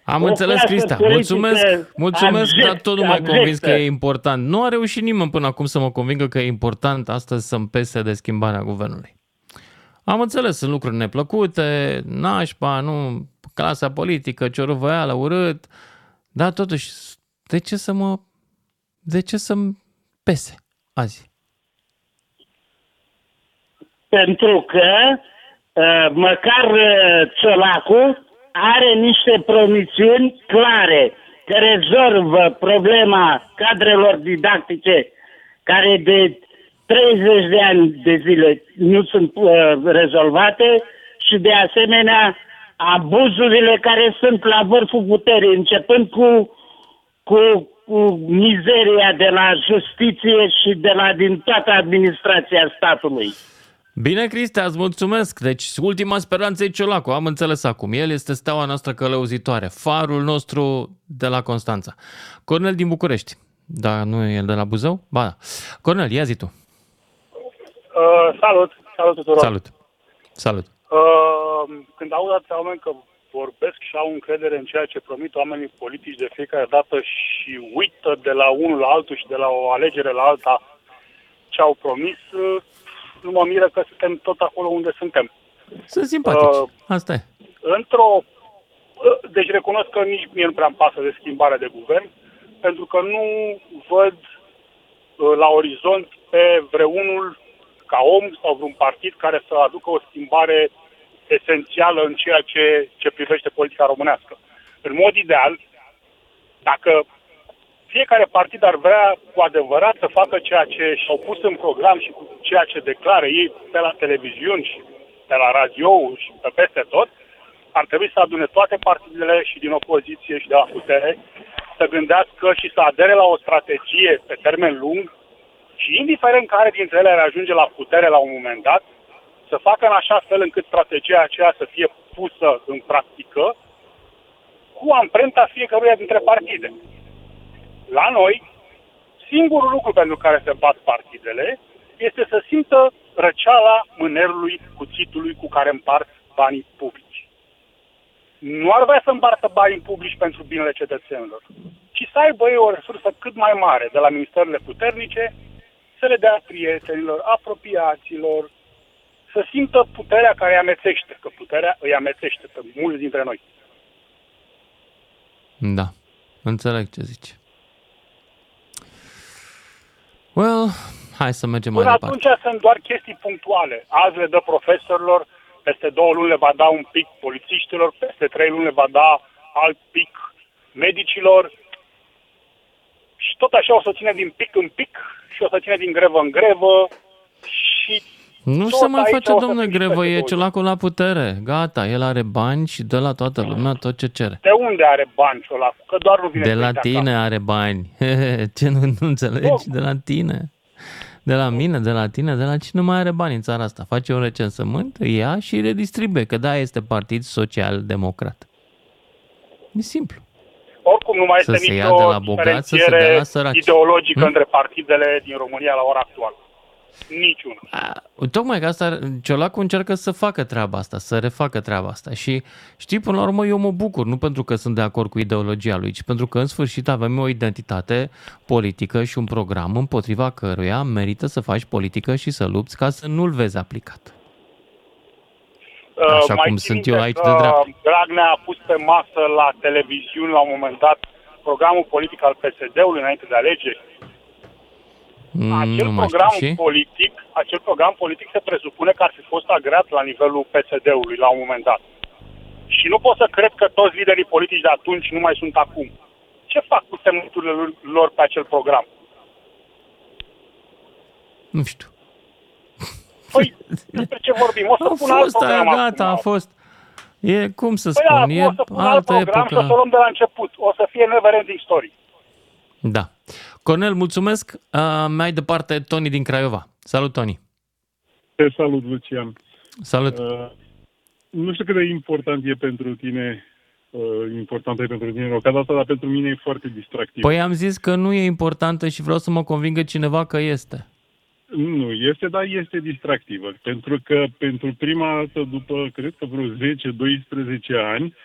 Am O înțeles, clasă Crista. politică Mulțumesc, mulțumesc, abject, dar tot nu m-ai convins abjectă. că e important. Nu a reușit nimeni până acum să mă convingă că e important astăzi să-mi pese de schimbarea guvernului. Am înțeles, sunt lucruri neplăcute, nașpa, nu, clasa politică, ciorăvăială, urât, dar totuși, de ce să mă, de ce să-mi pese azi? Pentru că uh, măcar uh, Ciolacu are niște promisiuni clare că rezolvă problema cadrelor didactice care de 30 de ani de zile nu sunt uh, rezolvate și de asemenea abuzurile care sunt la vârful puterii, începând cu, cu cu mizeria de la justiție și de la din toată administrația statului. Bine, Cristea, îți mulțumesc. Deci, ultima speranță e Ciolacu. Am înțeles acum. El este steaua noastră călăuzitoare, farul nostru de la Constanța. Cornel din București. Da, nu e el de la Buzău? Ba da. Cornel, ia zi tu. Uh, salut! Salut tuturor! Salut! Salut! Uh, când aud atâția oameni că vorbesc și au încredere în ceea ce promit oamenii politici de fiecare dată și uită de la unul la altul și de la o alegere la alta ce au promis, uh, nu mă miră că suntem tot acolo unde suntem. Sunt simpatici. Uh, Asta e. Într-o... Uh, deci recunosc că nici mie nu prea îmi pasă de schimbarea de guvern, pentru că nu văd uh, la orizont pe vreunul ca om sau vreun partid care să aducă o schimbare esențială în ceea ce, ce privește politica românească. În mod ideal, dacă fiecare partid ar vrea cu adevărat să facă ceea ce și-au pus în program și cu ceea ce declară ei pe la televiziuni și pe la radio și pe peste tot, ar trebui să adune toate partidele și din opoziție și de la putere să gândească și să adere la o strategie pe termen lung și indiferent care dintre ele ar ajunge la putere la un moment dat, să facă în așa fel încât strategia aceea să fie pusă în practică cu amprenta fiecăruia dintre partide. La noi, singurul lucru pentru care se bat partidele este să simtă răceala mânerului cuțitului cu care împart banii publici. Nu ar vrea să împartă banii publici pentru binele cetățenilor, ci să aibă ei o resursă cât mai mare de la ministerele puternice, să le dea prietenilor, apropiaților, să simtă puterea care îi amețește, că puterea îi amețește pe mulți dintre noi. Da, înțeleg ce zici. Well, hai să mergem mai Până departe. atunci sunt doar chestii punctuale. Azi le dă profesorilor, peste două luni le va da un pic polițiștilor, peste trei luni le va da alt pic medicilor și tot așa o să ține din pic în pic și o să ține din grevă în grevă și Nu tot se mai aici face, o să domnule fie Grevă, peste e două celacul la putere. Gata, el are bani și dă la toată lumea tot ce cere. De unde are bani Ciolacu? Că doar nu vine De la peste tine are bani. [laughs] Ce nu, nu înțelegi? De la tine. De la mine, de la tine, de la cine mai are bani în țara asta. Face un recensământ, îi ia și îi redistribuie, că da, este Partid Social-Democrat. E simplu. Oricum nu mai Să este se ia nicio de la bogați, să se dea la diferențiere săraci. ideologică Hmm? între partidele din România la ora actuală. Niciuna. Tocmai că asta, Ciolacu încearcă să facă treaba asta, să refacă treaba asta și știi, până la urmă eu mă bucur, nu pentru că sunt de acord cu ideologia lui, ci pentru că în sfârșit avem o identitate politică și un program împotriva căruia merită să faci politică și să lupți ca să nu-l vezi aplicat. Așa Uh, mai cum țin sunt minte eu aici că de dreapta. Dragnea a pus pe masă la televiziuni la un moment dat programul politic al PSD-ului înainte de alegeri. Mm, Acel nu mai știu. program Și? politic, acel program politic se presupune că ar fi fost agreat la nivelul PSD-ului la un moment dat. Și nu pot să cred că toți liderii politici de atunci nu mai sunt acum. Ce fac cu semnăturile lor pe acel program? Nu știu. Păi, [laughs] despre ce vorbim? O să A pun alt fost aia, program gata, a acum. fost. E, cum să Păi spun, da, e o să pun alt altă program și o să o epocă. luăm de la început. O să fie never ending story. Da. Cornel, mulțumesc. Uh, mai departe, Toni din Craiova. Salut, Toni. Te salut, Lucian. Salut. Uh, nu știu cât de important e pentru tine, uh, important e pentru tine rocada asta, dar pentru mine e foarte distractiv. Păi am zis că nu e importantă și vreau să mă convingă cineva că este. Nu este, dar este distractivă. Pentru că pentru prima dată după, cred că vreo 10-12 ani,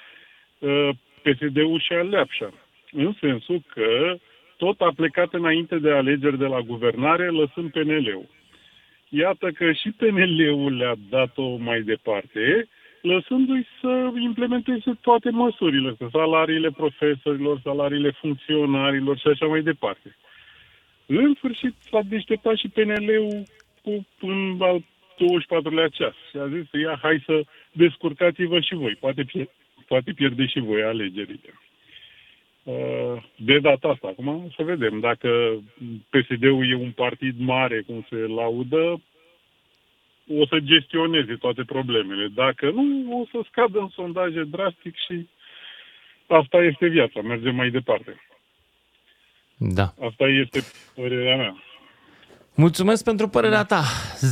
uh, PSD-ul și-a leapșa. În sensul că tot a plecat înainte de alegeri de la guvernare, lăsând PNL-ul. Iată că și PNL-ul le-a dat-o mai departe, lăsându-i să implementeze toate măsurile, să salariile profesorilor, salariile funcționarilor și așa mai departe. În sfârșit s-a deșteptat și PNL-ul cu în al 24-lea ceas și a zis, ia, hai să descurcați-vă și voi, poate, pier- poate pierde și voi alegerile. Uh, De data asta, acum să vedem dacă PSD-ul e un partid mare, cum se laudă, o să gestioneze toate problemele. Dacă nu, o să scadă în sondaje drastic și asta este viața, mergem mai departe. Da. Asta este părerea mea. Mulțumesc pentru părerea ta.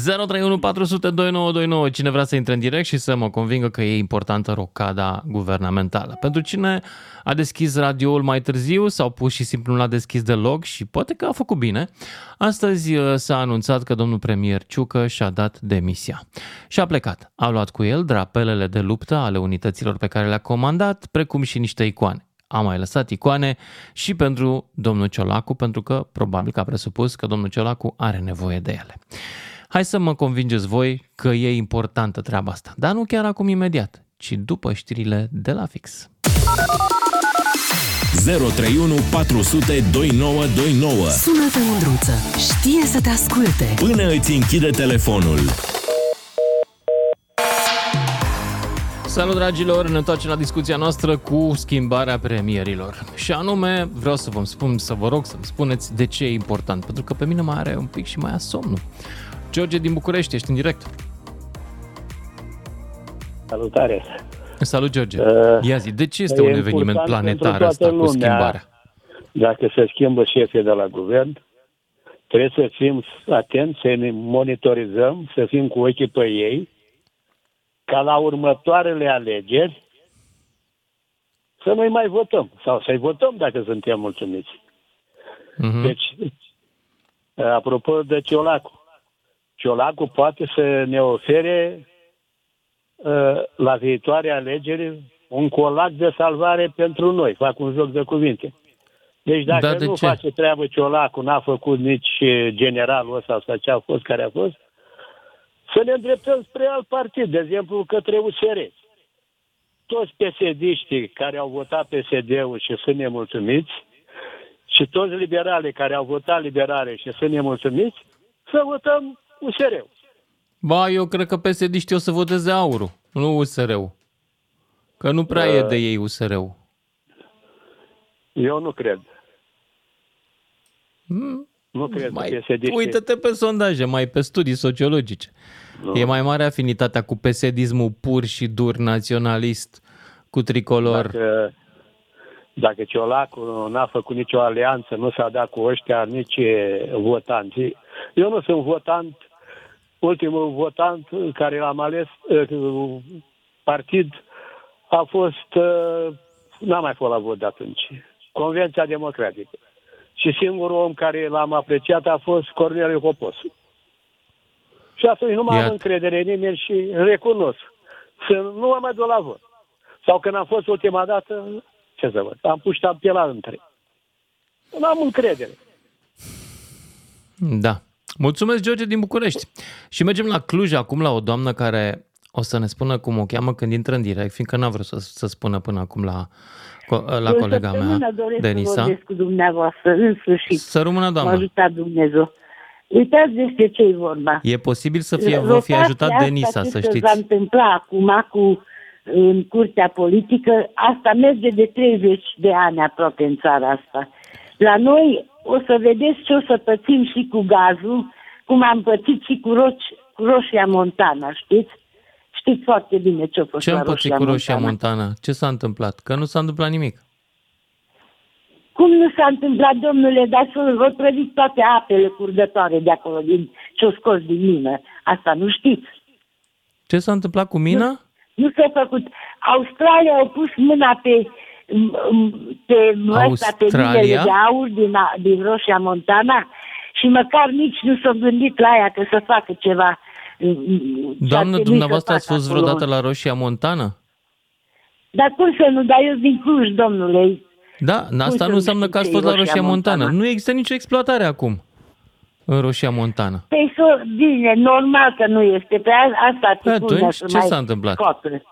031 400 2929. Cine vrea să intre în direct și să mă convingă că e importantă rocada guvernamentală. Pentru cine a deschis radioul mai târziu sau pur și simplu nu l-a deschis deloc și poate că a făcut bine, astăzi uh, s-a anunțat că domnul premier Ciucă și-a dat demisia. Și a plecat. A luat cu el drapelele de luptă ale unităților pe care le-a comandat, precum și niște icoane a mai lăsat icoane și pentru domnul Ciolacu, pentru că probabil că a presupus că domnul Ciolacu are nevoie de ele. Hai să mă convingeți voi că e importantă treaba asta, dar nu chiar acum imediat, ci după știrile de la fix. 031 400 2929. Sună-te, Mândruță. Știe să te asculte. Până îți închide telefonul. Salut dragilor, ne întoarcem la discuția noastră cu schimbarea premierilor. Și anume, vreau să vă spun, să vă rog să-mi spuneți de ce e important, pentru că pe mine mai are un pic și mai a somnul. George din București, ești în direct. Salutare! Salut, George. Uh, Ia zi, de ce este un e eveniment important planetar pentru ăsta toată cu lumea. schimbarea? Dacă se schimbă șefii de la guvern, trebuie să fim atenți, să ne monitorizăm, să fim cu ochii pe ei, ca la următoarele alegeri să noi mai votăm sau să-i votăm dacă suntem mulțumiți. Mhm. Deci, apropo de Ciolacu, Ciolacu poate să ne ofere uh, la viitoare alegeri un colac de salvare pentru noi. Fac un joc de cuvinte. Deci dacă Da, de nu ce? face treabă Ciolacu, n-a făcut nici eh, generalul ăsta sau ce a fost, care a fost, să ne îndreptăm spre alt partid, de exemplu către USR. Toți psd care au votat PSD-ul și sunt nemulțumiți și toți liberalii care au votat liberale și sunt nemulțumiți, să votăm USR-ul. Ba, eu cred că psd o să voteze aurul, nu USR-ul. Că nu prea e Uh. de ei USR-ul. Eu nu cred. Mm, Nu cred mai, că psd Uită-te pe sondaje, mai pe studii sociologice. Nu. E mai mare afinitatea cu psd pur și dur naționalist cu tricolor. Dacă, dacă Ciolacu n-a făcut nicio alianță, nu s-a dat cu ăștia nici eh, votanți. Eu nu sunt votant, ultimul votant care l-am ales, eh, partid, a fost, eh, n-am mai fost la vot de atunci, Convenția Democratică. Și singurul om care l-am apreciat a fost Corneliu Hoposu. Și atunci nu mai am Iată. încredere în nimeni și recunosc. Să nu mă mai duc la vot. Sau când am fost ultima dată, ce să văd, am pus ștampila între. Nu am încredere. Da. Mulțumesc, George din București. Și mergem la Cluj acum la o doamnă care o să ne spună cum o cheamă când intră în direct, fiindcă n-a vrut să, să spună până acum la, co- la O colega săptămână mea, doresc să Denisa. vorbesc cu dumneavoastră, în sfârșit. Să rămână, M-a doamnă. ajutat Dumnezeu. Uitați despre ce e vorba. E posibil să fie, vă fi Rotația ajutat asta, Denisa, ce să se va știți. întâmpla acum cu în curtea politică, asta merge de 30 de ani aproape în țara asta. La noi o să vedeți ce o să pățim și cu gazul, cum am pățit și cu, roci, cu roșia montana, știți? Știți foarte bine ce a fost Ce la am pățit roșia cu Roșia montana. Montana? Ce s-a întâmplat? Că nu s-a întâmplat nimic. Cum nu s-a întâmplat, domnule, dar să vă prăviți toate apele curgătoare de acolo, din, ce-o scos din mină. Asta nu știți. Ce s-a întâmplat cu mina? Nu s-a făcut. Australia au pus mâna pe pe ăsta, pe Australia? minele de aur din, a- din Roșia Montana și măcar nici nu s-au gândit la ea că să facă ceva. Doamnă, Și a dumneavoastră trebuit să ați fost facă acolo. vreodată la Roșia Montana? Dar cum să nu, dar eu sunt din Cluj, domnule. Da, asta să nu nu înseamnă știu că ați ce e fost la Roșia Roșia Montana. Montana? Nu există nicio exploatare acum în Roșia Montana. Păi so, bine, normal că nu este. Pe a- asta te Atunci, pune să ce mai s-a întâmplat? scoată.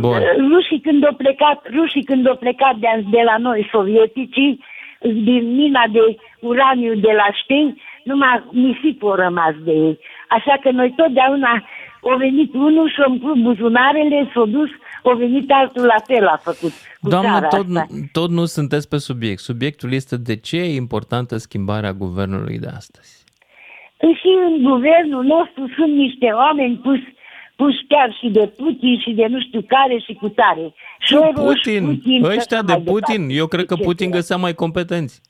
Bun. Rușii când au plecat, rușii când au plecat de, de la noi, sovieticii, din mina de uraniu de la Ștei, numai nisipul a rămas de ei. Așa că noi totdeauna au venit unul și a umplut buzunarele, s-a dus, a venit altul la fel a făcut cu Doamnă, țara tot, asta. tot nu sunteți pe subiect. Subiectul este de ce e importantă schimbarea guvernului de astăzi. Și în guvernul nostru sunt niște oameni puși puși chiar și de Putin și de nu știu care și cu tare. Soros, Putin, Putin și ăștia așa de mai Putin, departe. eu cred că Ce Putin să- găsea mai competenți.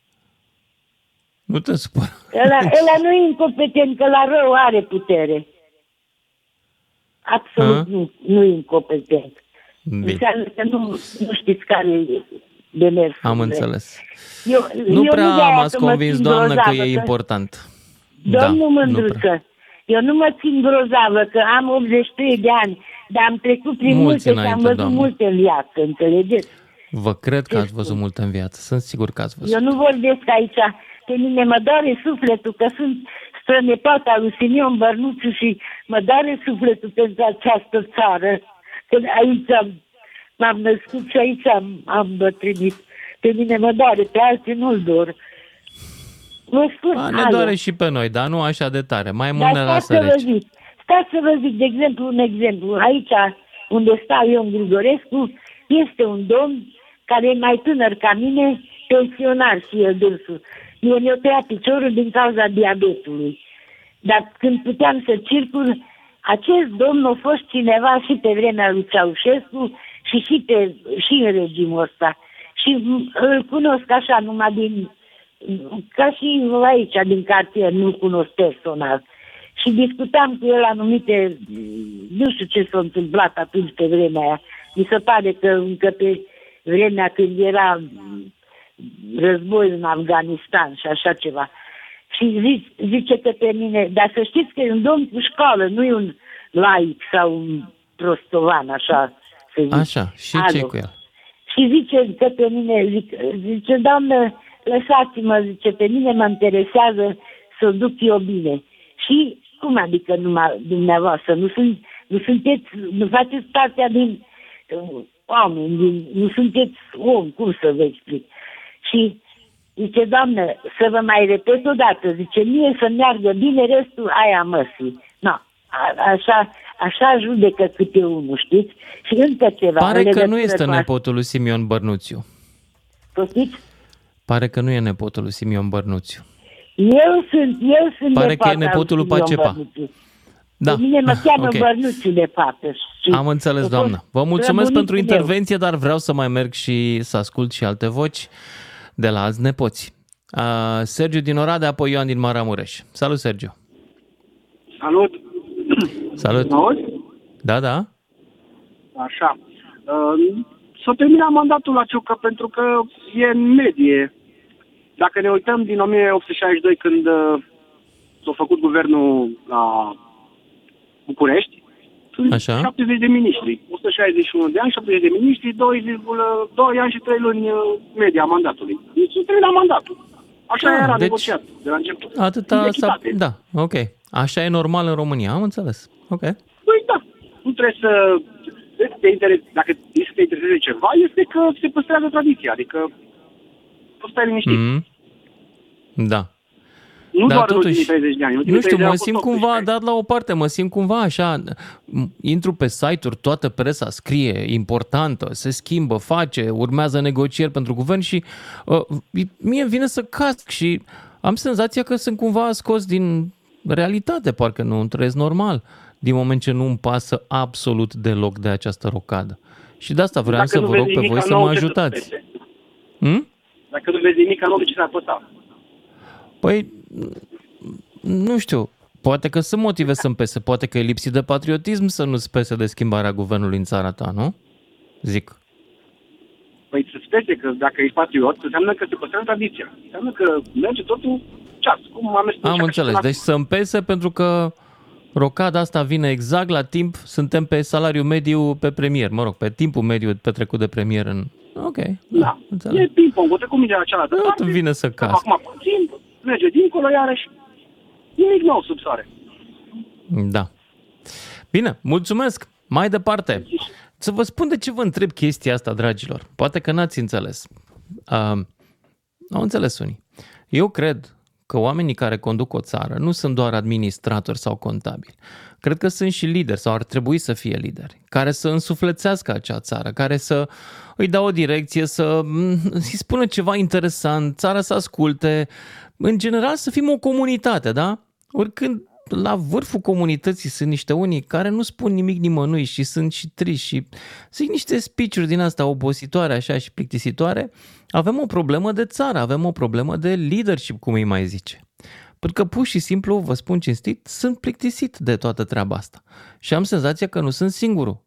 Nu te supăra. Ăla, [laughs] ăla nu e incompetent, că la rău are putere. Absolut A? nu, nu e incompetent. Bine. Înseamnă că nu, nu știți care e demersul. Am înțeles. Eu, Nu eu prea de aia m-ați că mă convins, țin doamnă, că grozavă, e important. Domnul da, nu Mândruță, prea. eu nu mă țin grozavă, că am 83 de ani, dar am trecut prin Mulți multe și am înainte, văzut doamnă. multe în viață, înțelegeți? Vă cred că ați văzut mult în viață. Sunt sigur că ați văzut. Eu nu vorbesc aici, pe mine mă doare sufletul că sunt strănepoata lui Simion Bărnuțiu și mă doare sufletul pentru această țară. Că aici am, m-am născut și aici am, am bătrânit. Pe mine mă doare, pe alții nu-l dor. Vă spun, A, ne alo. doare și pe noi, dar nu așa de tare. Mai mult Dar ne stați lasă să vă reci. zic, stați să vă zic, de exemplu, un exemplu. Aici, unde stau eu în Grigorescu, este un domn care e mai tânăr ca mine, pensionar și el dânsul. Mie mi-a tăiat piciorul din cauza diabetului. Dar când puteam să circul, acest domn a fost cineva și pe vremea lui Ceaușescu și și, pe, și în regimul ăsta. Și m- îl cunosc așa numai din ca și aici, din cartier, nu cunosc personal. Și discutam cu el anumite, nu știu ce s-a întâmplat atunci pe vremea aia. Mi se pare că încă pe vremea când era mm, război în Afganistan și așa ceva. Și zice, zice că pe mine, dar să știți că e un domn cu școală, nu e un laic sau un prostovan, așa să zic. Așa, și ce Alo. cu el? Și zice că pe mine, zic, zice, doamnă, lăsați-mă, zice, pe mine mă interesează să duc eu bine. Și cum adică numai dumneavoastră? Nu, sunt, nu sunteți, nu faceți partea din uh, oameni, din, nu sunteți om, cum să vă explic. Și zice, doamnă, să vă mai repet o dată, zice, mie să meargă bine, restul aia măsii. No, a, așa, așa judecă câte unul, știți? Și încă ceva. Pare în că nu legătură este cu asta. nepotul lui Simion Bărnuțiu. Poftiți? Pare că nu e nepotul lui Simion Bărnuțiu. Eu sunt, eu sunt Pare că e nepoata nepotul lui Simion Pacepa. Bărnuțiu. Da. Pe mine mă cheamă Ok. okay. Bărnuțiu de fapt. Și Am înțeles, a fost doamnă. Vă mulțumesc pentru străbunicul meu. intervenție, dar vreau să mai merg și să ascult și alte voci de la alți nepoți. Uh, Sergiu din Oradea, apoi Ioan din Maramureș. Salut, Sergiu. Salut! Salut. Mă auzi? Da, da. Așa. Uh, S-a terminat mandatul la Ciucă pentru că e în medie. Dacă ne uităm din 1862 când uh, s-a făcut guvernul la București, sunt Așa. 70 de miniștri, 161 de ani, 70 de miniștri, 2,2 ani și 3 luni uh, media mandatului. Deci s-a terminat mandatul. Așa Ah, era deci- negociat de la început. Atâta s-a... Echitate. Da, ok. Așa e normal în România, am înțeles. Ok. Păi da, nu trebuie să te interes, dacă e să te intereseze ceva, este că se păstrează tradiția, adică poți stai liniștit. Mm. Da. Nu Dar doar în totuși, ultimii 30 de ani. în ultimii Nu știu, 30 de ani mă au fost simt 18 cumva ani. dat la o parte, mă simt cumva așa, m- intru pe site-uri, toată presa scrie, importantă, se schimbă, face, urmează negocieri pentru guvern și uh, mie îmi vine să casc și am senzația că sunt cumva scos din realitate, parcă nu trăiesc normal, din moment ce nu îmi pasă absolut deloc de această rocadă. Și de asta vreau Dacă să nu vă rog vezi pe nimic, voi să nouă mă ce să ajutați. pese? Hm? Dacă nu vezi nimic, nu de ce s-ar păsa. Păi, nu știu, poate că sunt motive să-mi pese, poate că e lipsit de patriotism să nu-ți pese de schimbarea guvernului în țara ta, nu? Zic. Păi să spese că dacă ești patriot, înseamnă că se păstrează tradiția. Înseamnă că merge totul ceas. Cum am mers Am înțeles. Deci să-mi pese pentru că rocada asta vine exact la timp, suntem pe salariu mediu pe premier, mă rog, pe timpul mediu petrecut de premier în... Ok, Da. înțeleg. E ping-pong, o trecut mingea la cealaltă Nu parte, vine să casc. acum puțin, merge dincolo iarăși. Nimic nou sub soare. Da. Bine, mulțumesc. Mai departe. Să vă spun de ce vă întreb chestia asta, dragilor. Poate că n-ați înțeles. Uh, au înțeles unii. Eu cred că oamenii care conduc o țară nu sunt doar administratori sau contabili. Cred că sunt și lideri sau ar trebui să fie lideri, care să însuflețească acea țară, care să îi dau o direcție, să mm, îi spună ceva interesant, țara să asculte, în general să fim o comunitate, da? Oricând la vârful comunității sunt niște unii care nu spun nimic nimănui și sunt și triști și zic niște speech din asta obositoare așa și plictisitoare, avem o problemă de țară, avem o problemă de leadership, cum îi mai zice. Pentru că pur și simplu, vă spun cinstit, sunt plictisit de toată treaba asta. Și am senzația că nu sunt singurul.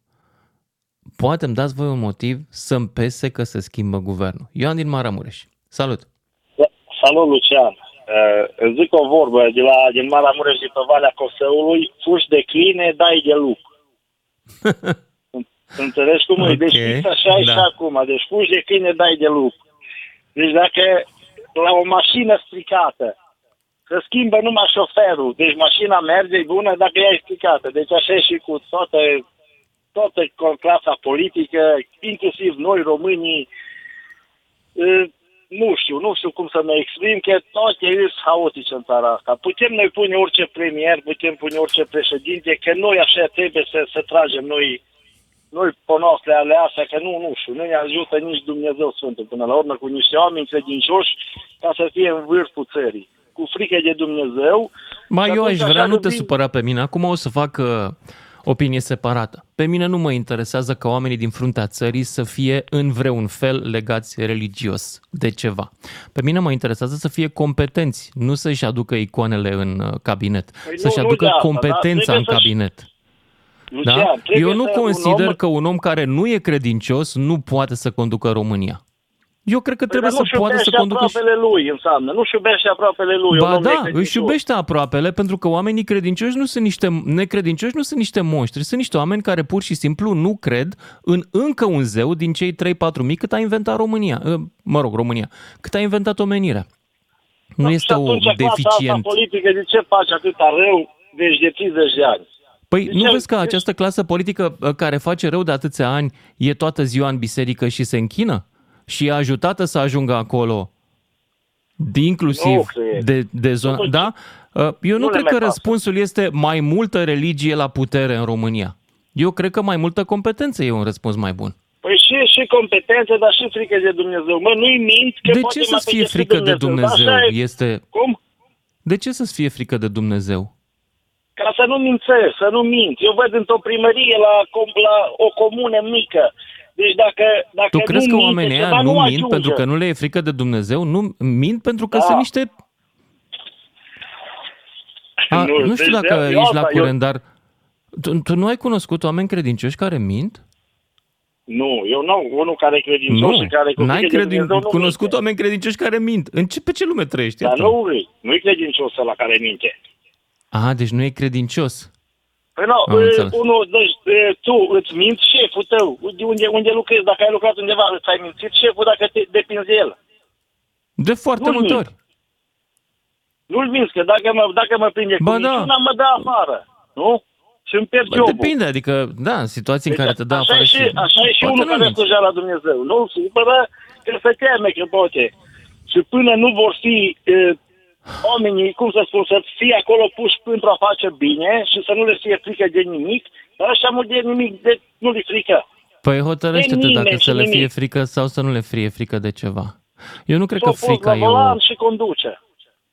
Poate îmi dați voi un motiv să-mi pese că se schimbă guvernul. Ioan din Maramureș. Salut! Salut, Lucian! Uh, îți zic o vorbă de la, din Maramureș de pe Valea Cosăului, fugi de cline, dai de lup. [laughs] Înțelegi cum okay. e? Deci fix așa e da. și acum. Deci fugi de cline, dai de lup. Deci dacă la o mașină stricată se schimbă numai șoferul, deci mașina merge, e bună dacă ea e stricată. Deci așa e și cu toată, toată clasa politică, inclusiv noi românii, uh, nu știu, nu știu cum să mă exprim, că toate sunt haotice în țara asta. Putem noi pune orice premier, putem pune orice președinte, că noi așa trebuie să, să tragem noi noi pe noastre alease, că nu, nu știu, nu ne ajută nici Dumnezeu Sfântul până la urmă cu niște oameni credincioși ca să fie în vârful țării, cu frică de Dumnezeu. Mai eu aș vrea, nu te supăra pe mine, acum o să fac uh, opinie separată. Pe mine nu mă interesează ca oamenii din fruntea țării să fie în vreun fel legați religios de ceva. Pe mine mă interesează să fie competenți, nu să-și aducă icoanele în uh, cabinet, păi să-și nu, aducă nu asta, competența da? în cabinet. Da? Eu nu consider un om... că un om care nu e credincios nu poate să conducă România. Eu cred că păi trebuie să poată să conducă și... lui înseamnă. Nu-și iubește aproapele lui. Ba da, își iubește aproapele pentru că oamenii credincioși nu sunt niște necredincioși, nu sunt niște monștri, sunt niște oameni care pur și simplu nu cred în încă un zeu din cei 3-4 mii cât a inventat România. Ă, mă rog, România. Cât a inventat omenirea. Nu da, este o deficient. Asta politică, de ce faci atâta rău deci de 50 de ani? Păi de nu vezi că această clasă politică ă, care face rău de atâția ani e toată ziua în biserică și se închină? Și a ajutată să ajungă acolo, inclusiv de, de zona... Da? Uh, eu nu, nu cred că răspunsul este mai multă religie la putere în România. Eu cred că mai multă competență e un răspuns mai bun. Păi și, și competență, dar și frică de Dumnezeu. Mă, nu-i mint că De ce să fie frică de Dumnezeu? De Dumnezeu? Este... Cum? De ce să-ți fie frică de Dumnezeu? Ca să nu mințesc, să nu mint. Eu văd într-o primărie la, la o comună mică deci dacă, dacă tu crezi că oamenii ăia nu, nu mint ajunge. pentru că nu le e frică de Dumnezeu? Nu mint pentru că da. sunt niște... A, nu, nu știu deci dacă ești la curent, eu... dar tu, tu nu ai cunoscut oameni credincioși care mint? Nu, eu nu, unul care e credincios nu, și care n-ai credin... cunoscut minte. oameni credincioși care mint. În ce, pe ce lume trăiești? Dar nu, nu e credincios la care minte. Ah, deci nu e credincios. Păi nu, unul, deci, tu îți minți șeful tău, de unde, unde lucrezi, dacă ai lucrat undeva, îți ai mințit șeful dacă te depinzi de el. De foarte Nu-l multe ori. Nu-l minți, că dacă mă, dacă mă prinde ba cu da. niciuna, mă dă afară, nu? Și îmi pierd jobul. Depinde, adică, da, în situații deci, în care te dă afară și... Așa e și unul care slujea la Dumnezeu. Nu supără că se teme că poate. Și până nu vor fi oamenii, cum să spun, să fie acolo puși pentru a face bine și să nu le fie frică de nimic, dar așa mult de nimic, de, nu le frică. Păi hotărăște-te dacă să le fie frică sau să nu le fie frică de ceva. Eu nu cred că frica e o... și conduce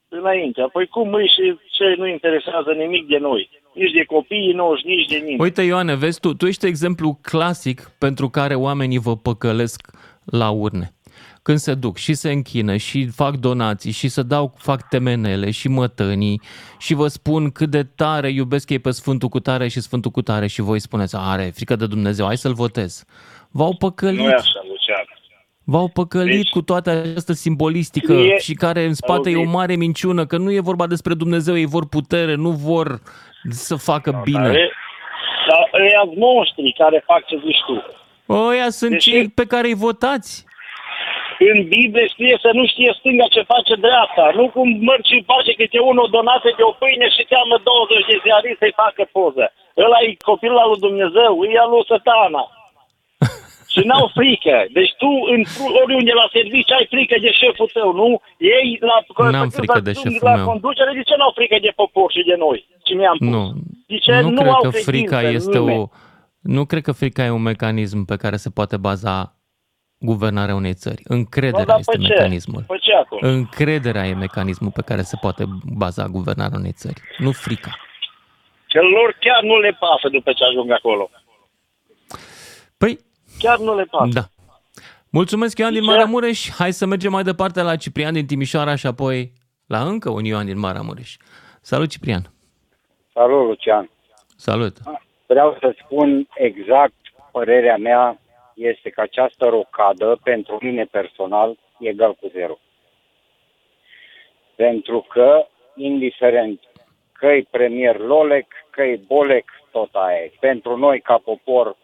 înainte. Păi cum îi și ce nu interesează nimic de noi? Nici de copiii noștri, nici de nimeni. Uite, Ioane, vezi tu, tu ești exemplu clasic pentru care oamenii vă păcălesc la urne când se duc și se închină și fac donații și să dau, fac temenele și mătănii și vă spun cât de tare iubesc ei pe Sfântul cu tare și Sfântul cu tare și voi spuneți, are frică de Dumnezeu, hai să-l votez. V-au păcălit. Nu e așa, Lucian. V-au păcălit deci, cu toată această simbolistică e, și care în spate e o mare minciună, că nu e vorba despre Dumnezeu, ei vor putere, nu vor să facă no, bine. Dar ăia monștri care fac ce zici tu. Ăia sunt deci, cei pe care îi votați. În Biblie scrie să nu știe stânga ce face dreapta. Nu cum mărci face câte unul donate de o pâine și cheamă 20 de ziariști să-i facă poză. Ăla e copilul al lui Dumnezeu, e al lui satana. [laughs] și n-au frică. Deci tu, în, oriunde la serviciu, ai frică de șeful tău, nu? Ei, la, N-am frică de șeful la meu. conducere, de ce n-au frică de popor și de noi? Și mi-am pus. Nu, de ce nu, nu cred au că frica este nimeni? o... Nu cred că frica e un mecanism pe care se poate baza guvernarea unei țări. Încrederea no, este mecanismul. Păi ce Încrederea e mecanismul pe care se poate baza guvernarea unei țări, nu frica. Că lor chiar nu le pasă după ce ajung acolo. Păi, Chiar nu le pasă. da. Mulțumesc, Ioan din Ce? Maramureș. Hai să mergem mai departe la Ciprian din Timișoara și apoi la încă un Ioan din Maramureș. Salut, Ciprian. Salut, Lucian. Salut. Vreau să spun exact părerea mea este că această rocadă, pentru mine personal, e egal cu zero. Pentru că, indiferent că e premier Lolec, că e Bolec, tot aia e. Pentru noi, ca popor,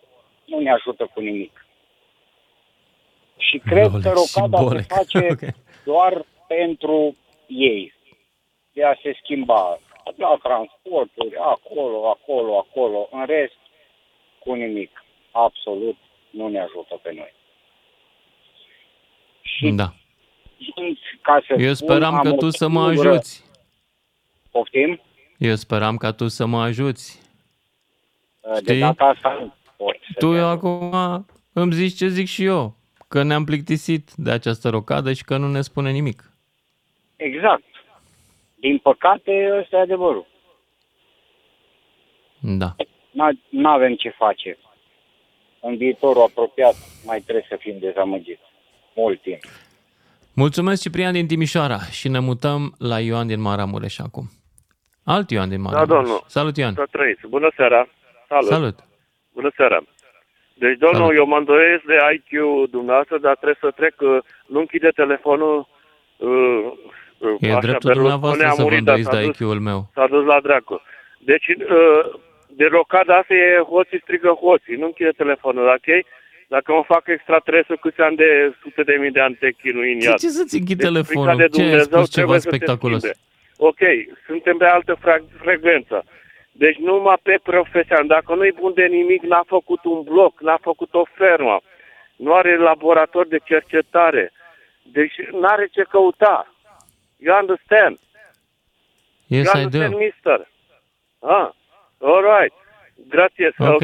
nu ne ajută cu nimic. Și cred Lolec că și rocada se Bolec. face [laughs] Ok. doar pentru ei. De a se schimba la transporturi, acolo, acolo, acolo. În rest, cu nimic. Absolut nu ne ajută pe noi. Și Da. ca să Eu spun, speram am că o tu să mă singură- ajuți. Poftim? Eu speram ca tu să mă ajuți. De Știi? data asta nu pot. să Tu te eu ajut. acum îmi zici ce zic și eu. Că ne-am plictisit de această rocadă și că nu ne spune nimic. Exact. Din păcate, ăsta e adevărul. Da. Nu avem ce face. În viitorul apropiat mai trebuie să fim dezamăgiți. Mult timp. Mulțumesc, Ciprian din Timișoara. Și ne mutăm la Ioan din Maramureș acum. Alt Ioan din Maramureș. Da, domnul. Salut, Ioan. Să trăiți. Bună seara. Salut. Salut. Bună seara. Deci, domnul, Salut. eu mă îndoiesc de IQ dumneavoastră, dar trebuie să trec, uh, nu închide telefonul. Uh, uh, E așa, dreptul Berlusconi dumneavoastră a să vă murit, dar îndoiți s-a de dus- IQ-ul meu. S-a dus la dracu. Deci, uh, de rocada asta e hoții strigă hoții. Nu închide telefonul, ok? Dacă mă fac extraterestru câți ani de sute de mii de ani te chinui în Ce, iad. ce să-ți închid Deci, telefonul? frica de Ce ai Dumnezeu spus ceva trebuie să te spectaculos? schimbe. Ok, suntem pe altă fra- frecvență. Deci numai pe profesional. Dacă nu-i bun de nimic, n-a făcut un bloc, n-a făcut o fermă, nu are laborator de cercetare. Deci n-are ce căuta. You understand? Yes, you I do. understand, mister? Ah, all right. Grație. Ok. ok.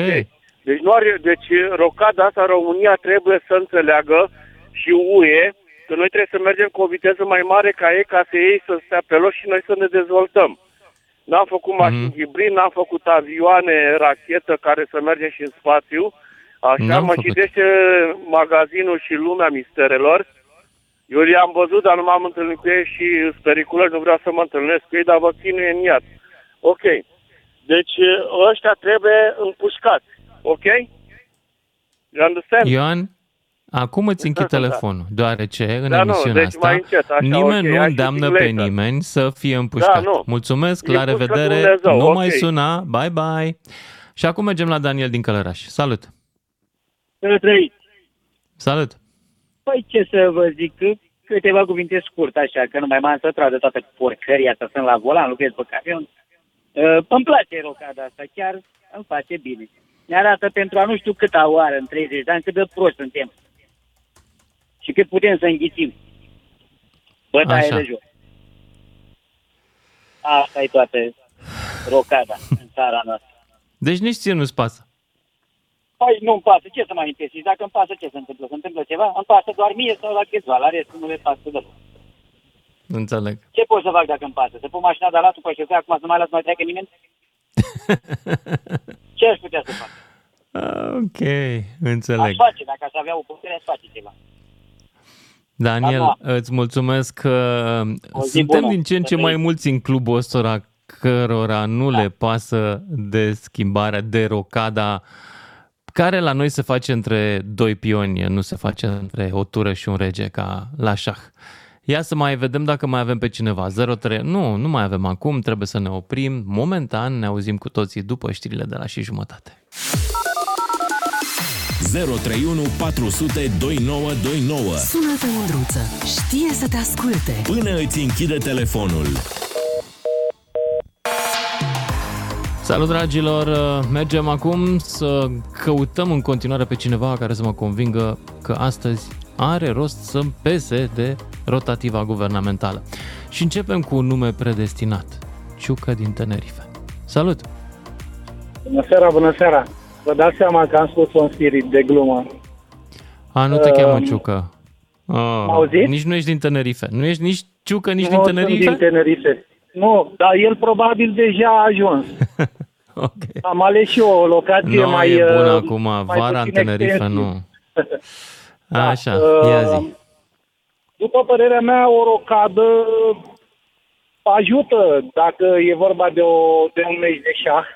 Deci, nu are, deci rocada asta România trebuie să înțeleagă și UE că noi trebuie să mergem cu o viteză mai mare ca ei, ca să ei să stea pe loc și noi să ne dezvoltăm. N-am făcut mașini Mhm. hibrid, n-am făcut avioane, rachetă care să mergem și în spațiu. Așa N-am mă făcut. citește magazinul și lumea misterelor. Eu i-am văzut, dar nu m-am întâlnit cu ei și sunt periculoși, nu vreau să mă întâlnesc cu ei, dar vă chinuie în iad. Ok. Deci ăștia trebuie împușcați. Ok? You understand? Ioan, acum îți închid telefonul, deoarece în Da, nu, emisiunea deci mai asta încet, așa, nimeni ok, nu hai îndeamnă și pe later. nimeni să fie împușcat. Da, nu. Mulțumesc, E la pușcă revedere, Dumnezeu, nu ok. mai suna, bye bye. Și acum mergem la Daniel din Călăraș. Salut! Să trăiți. Salut! Păi ce să vă zic, câteva cuvinte scurte așa, că nu mai m-am săturat de toată porcăria asta, sunt la volan, lucrez pe camion. Uh, îmi place rocada asta, chiar îmi face bine. Ne arată pentru a nu știu câta oară în 30 de ani cât de prost suntem. Și cât putem să înghițim. Bătaie Așa. de joc. Asta e toată rocada în țara noastră. Deci nici ție nu-ți pasă. Păi nu-mi pasă, ce să mai intesezi? Dacă îmi pasă, ce se întâmplă? Se întâmplă ceva? Îmi pasă doar mie sau la câțiva, la restul nu le pasă deloc. Înțeleg. Ce pot să fac dacă îmi pasă? Să pun mașina de latul pe șosea, acum să nu mai las să mai treacă nimeni? [laughs] Ce aș putea să fac? Ok, Aș înțeleg. face, dacă aș avea o putere, aș face ceva. Daniel, Acum. îți mulțumesc că O zi suntem bună. din ce în ce Să mai trăiți. mulți în clubul ăsta cărora nu le pasă de schimbarea, de rocada care la noi se face între doi pioni, nu se face între o tură și un rege ca la șah. Ia să mai vedem dacă mai avem pe cineva. 03. Nu, nu mai avem acum, trebuie să ne oprim. Momentan ne auzim cu toții după știrile de la și jumătate. 031 400 2929. Sună-te, Mândruță. Știe să te asculte. Până îți închide telefonul. Salut dragilor, mergem acum să căutăm în continuare pe cineva care să mă convingă că astăzi are rost să-mi pese de rotativa guvernamentală. Și începem cu un nume predestinat, Ciucă din Tenerife. Salut! Bună seara, bună seara. Vă dați seama că am spus un spirit de glumă. A, nu te Um, cheamă Ciucă. Oh, auziți? nici nu ești din Tenerife. Nu ești nici Ciucă, nici nu din sunt Tenerife? din Tenerife. Nu, dar el probabil deja a ajuns. [laughs] Ok. Am ales și eu o locație Nu mai... e bună uh, acum, mai vara în puțin Tenerife, extensiv. nu. Așa, Uh, ia zi. După părerea mea, o rocadă ajută dacă e vorba de, o, de un meci de șah.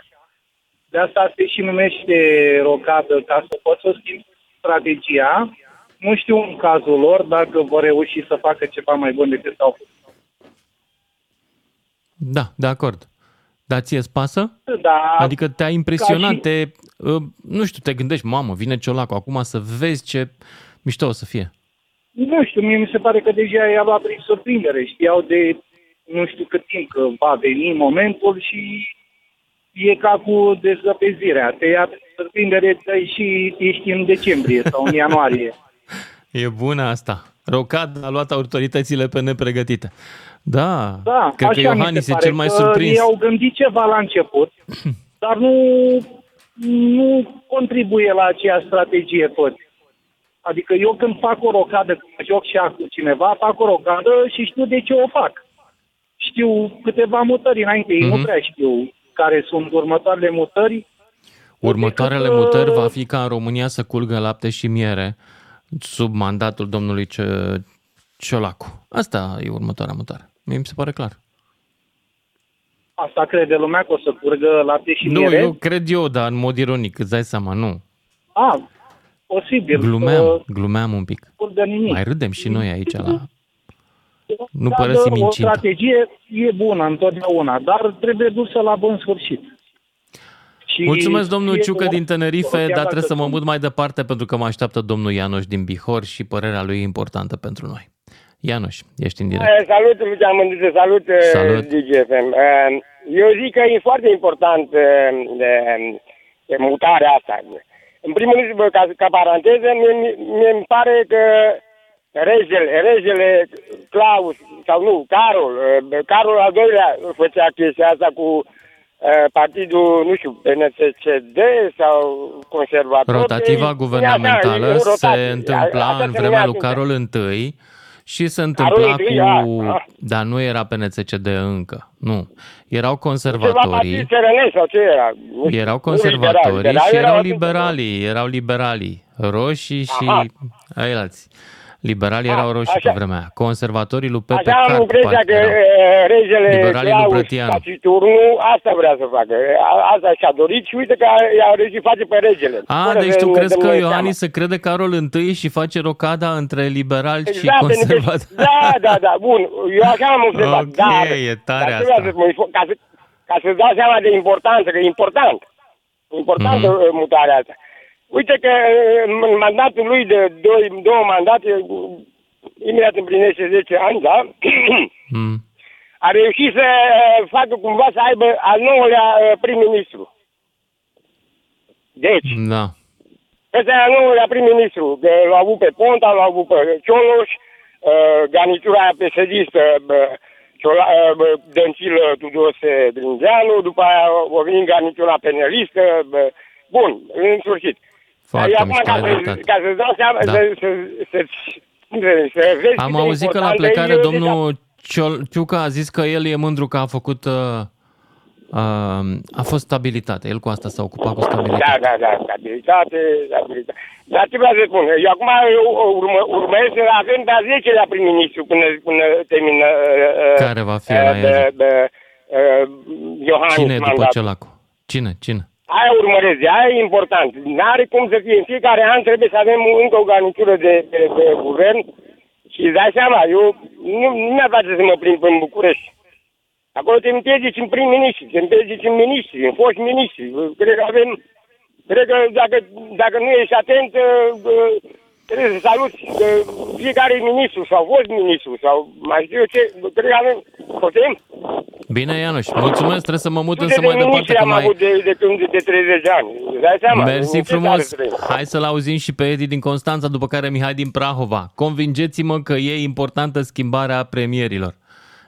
De asta se și numește rocadă, ca să poți să schimbi strategia. Nu știu în cazul lor dacă vor reuși să facă ceva mai bun decât au făcut. Da, de acord. Dar ție îți pasă? Da, Adică te-a impresionat, ca și- te, uh, nu știu, te gândești, mamă, vine Ciolacu acum să vezi ce mișto o să fie. Nu știu, mie mi se pare că deja i-a luat prin surprindere. Știau de nu știu cât timp că va veni momentul și e ca cu dezăpezirea. Te ia prin surprindere dai și ești în decembrie sau în ianuarie. [laughs] E bună asta. Rocad a luat autoritățile pe nepregătite. Da, Da, cred că așa mi Iohannis se e pare, cel mai că surprins. Ei au gândit ceva la început, [laughs] dar nu, nu contribuie la aceeași strategie toți. Adică eu când fac o rocadă, când joc și cu cineva, fac o rocadă și știu de ce o fac. Știu câteva mutări înainte, ei nu Mhm. prea știu care sunt următoarele mutări. Următoarele decât, uh, mutări va fi ca în România să culgă lapte și miere sub mandatul domnului Ce- Ciolacu. Asta e următoarea mutare. Mie mi se pare clar. Asta crede lumea că o să curgă lapte și Nu, miere. eu cred eu, dar în mod ironic, îți dai seama, nu. A, posibil. Glumeam, Uh, glumeam un pic. curgă nimic. Mai râdem și noi aici la... Nu Da, părăsim da, O incinta. strategie e bună întotdeauna, dar trebuie dusă la bun sfârșit. Și Mulțumesc, domnul fie Ciucă că- din Tenerife, chiar dar dacă trebuie să mă sunt- mut mai departe pentru că mă așteaptă domnul Ianoș din Bihor și părerea lui e importantă pentru noi. Ianoș, ești în direct. Eh, Salut, Lucian Mândruță, salut, eh, Salut. DGFM. Eh, Eu zic că e foarte important eh, de- de mutarea asta. În primul rând, bă, ca, ca paranteză, mie, mie îmi pare că regele, regele Claus, sau nu, Carol, eh, bă, Carol al doilea făcea chestia asta cu eh, partidul, nu știu, PNCCD sau conservator. Rotativa E- e guvernamentală așa, e rotație. se întâmpla Asta în se vremea numea lui atunci. Carol I și se Carol întâmpla I, cu... a, a. Dar nu era PNCCD încă, nu. Erau Ceva conservatorii, partid SRN sau ce era? Nu știu, erau nu conservatorii liberali, și erau atunci- liberalii, erau liberalii, roșii și Aha. ailalți. Liberalii erau roșii așa. pe vremea aia. Conservatorii lui Pepe Așa am Carp, impresia parcă că erau. e, regele Liberalii lui Claus Brătianu. Taciturnu asta vrea să facă. A- Asta și-a dorit și uite că i-a reușit face pe regele. A, Fără deci să tu ne crezi dăm că noi Iohannis se crede Carol I și face rocada între liberali și Exact, pentru că- conservatori? Da, da, da, bun. Eu așa am observat. Ok, dar, e tare dar trebuie asta. Să, mă- ca, să, ca să-ți dau seama de importanță, că e important. Importantă Mhm. mm mutarea asta. Uite că în mandatul lui de doi, două mandate, imediat împlinește 10 ani, da? [coughs] Mm. a reușit să uh, facă cumva să aibă al nouălea uh, prim-ministru. Deci, Da. ăsta e al nouălea prim-ministru. Că L-au avut pe Ponta, l-au avut pe Cioloș, uh, garnitura aia PSD-istă, bă, Ciola, uh, bă, Dăncilă Tudose Dringeanu, după aia o venit garnitura penelistă, bă, bun, în sfârșit. Foarte Dar acum, mișto, ca, ai să, dreptate. ca să-ți dau seama, Da. să, să, să, să, să vezi Am cât de auzit că la importantă plecare e, domnul Ciol- Ciucă a zis că el e mândru că a făcut... Uh, uh, a fost stabilitate. El cu asta s-a ocupat cu Da, stabilitate. da, da, stabilitate, stabilitate. Dar ce vreau să spun? Eu acum eu urmă, urmăresc să avem pe a 10-lea prim-ministru până, până termină uh, Care va fi uh, la de, el? de, uh, Iohannis Cine după mandatul. Ciolacu? Cine? Cine? Aia urmăresc, de aia e important. N-are cum să fie. În fiecare an trebuie să avem încă o garnitură de, de, de guvern și îți dai seama, eu nu, nu mi-ar place să mă plimb în București. Acolo te împiedici în prim-ministri, te împiedici în ministri, în foști ministri. Cred că avem, cred că dacă, dacă nu ești atent, uh, trebuie să saluți uh, fiecare ministru sau fost ministru sau mai știu eu ce, cred că avem, putem? Bine, Ianuș, mulțumesc, trebuie să mă mut însă Sute de mai departe miniștri că am mai... avut de, de când de 30 de ani. Îți dai seama? Mersi În ce frumos. țară trăim? Hai să-l auzim și pe Edi din Constanța, după care Mihai din Prahova. Convingeți-mă că e importantă schimbarea premierilor.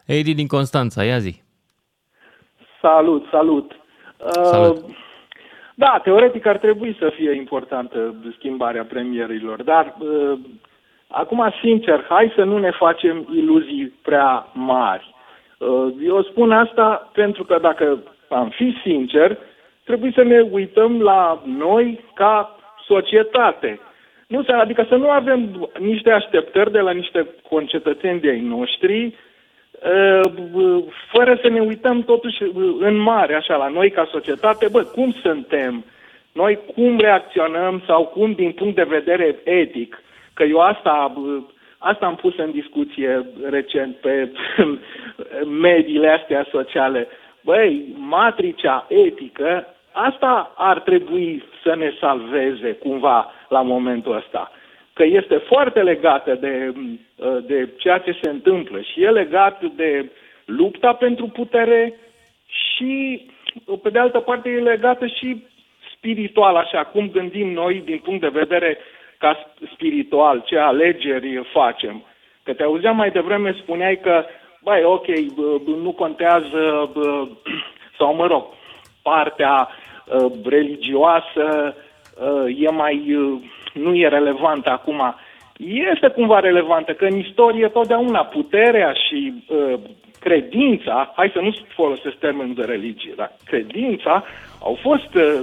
Edi din Constanța, ia zi. Salut, salut. Salut. Uh, da, teoretic ar trebui să fie importantă schimbarea premierilor, dar uh, acum, sincer, hai să nu ne facem iluzii prea mari. Uh, eu spun asta pentru că dacă am fi sincer, trebuie să ne uităm la noi ca societate. Nu, se- adică să nu avem niște așteptări de la niște concetățeni de ai noștri, uh, b- fără să ne uităm totuși uh, în mare, așa, la noi ca societate, bă, cum suntem, noi cum reacționăm sau cum din punct de vedere etic, că eu asta, b- asta am pus în discuție recent pe [laughs] mediile astea sociale. Băi, matricea etică, asta ar trebui să ne salveze cumva la momentul ăsta. Că este foarte legată de, de ceea ce se întâmplă și e legat de lupta pentru putere și, pe de altă parte, e legată și spiritual, așa, cum gândim noi din punct de vedere ca spiritual, ce alegeri facem. Că te auzeam mai devreme, spuneai că, băi, ok, bă, bă, nu contează, bă, [clears throat] sau mă rog, partea uh, religioasă uh, e mai, uh, nu e relevantă acum. Este cumva relevantă, că în istorie totdeauna puterea și uh, credința, hai să nu folosesc termenul de religie, dar credința au fost uh,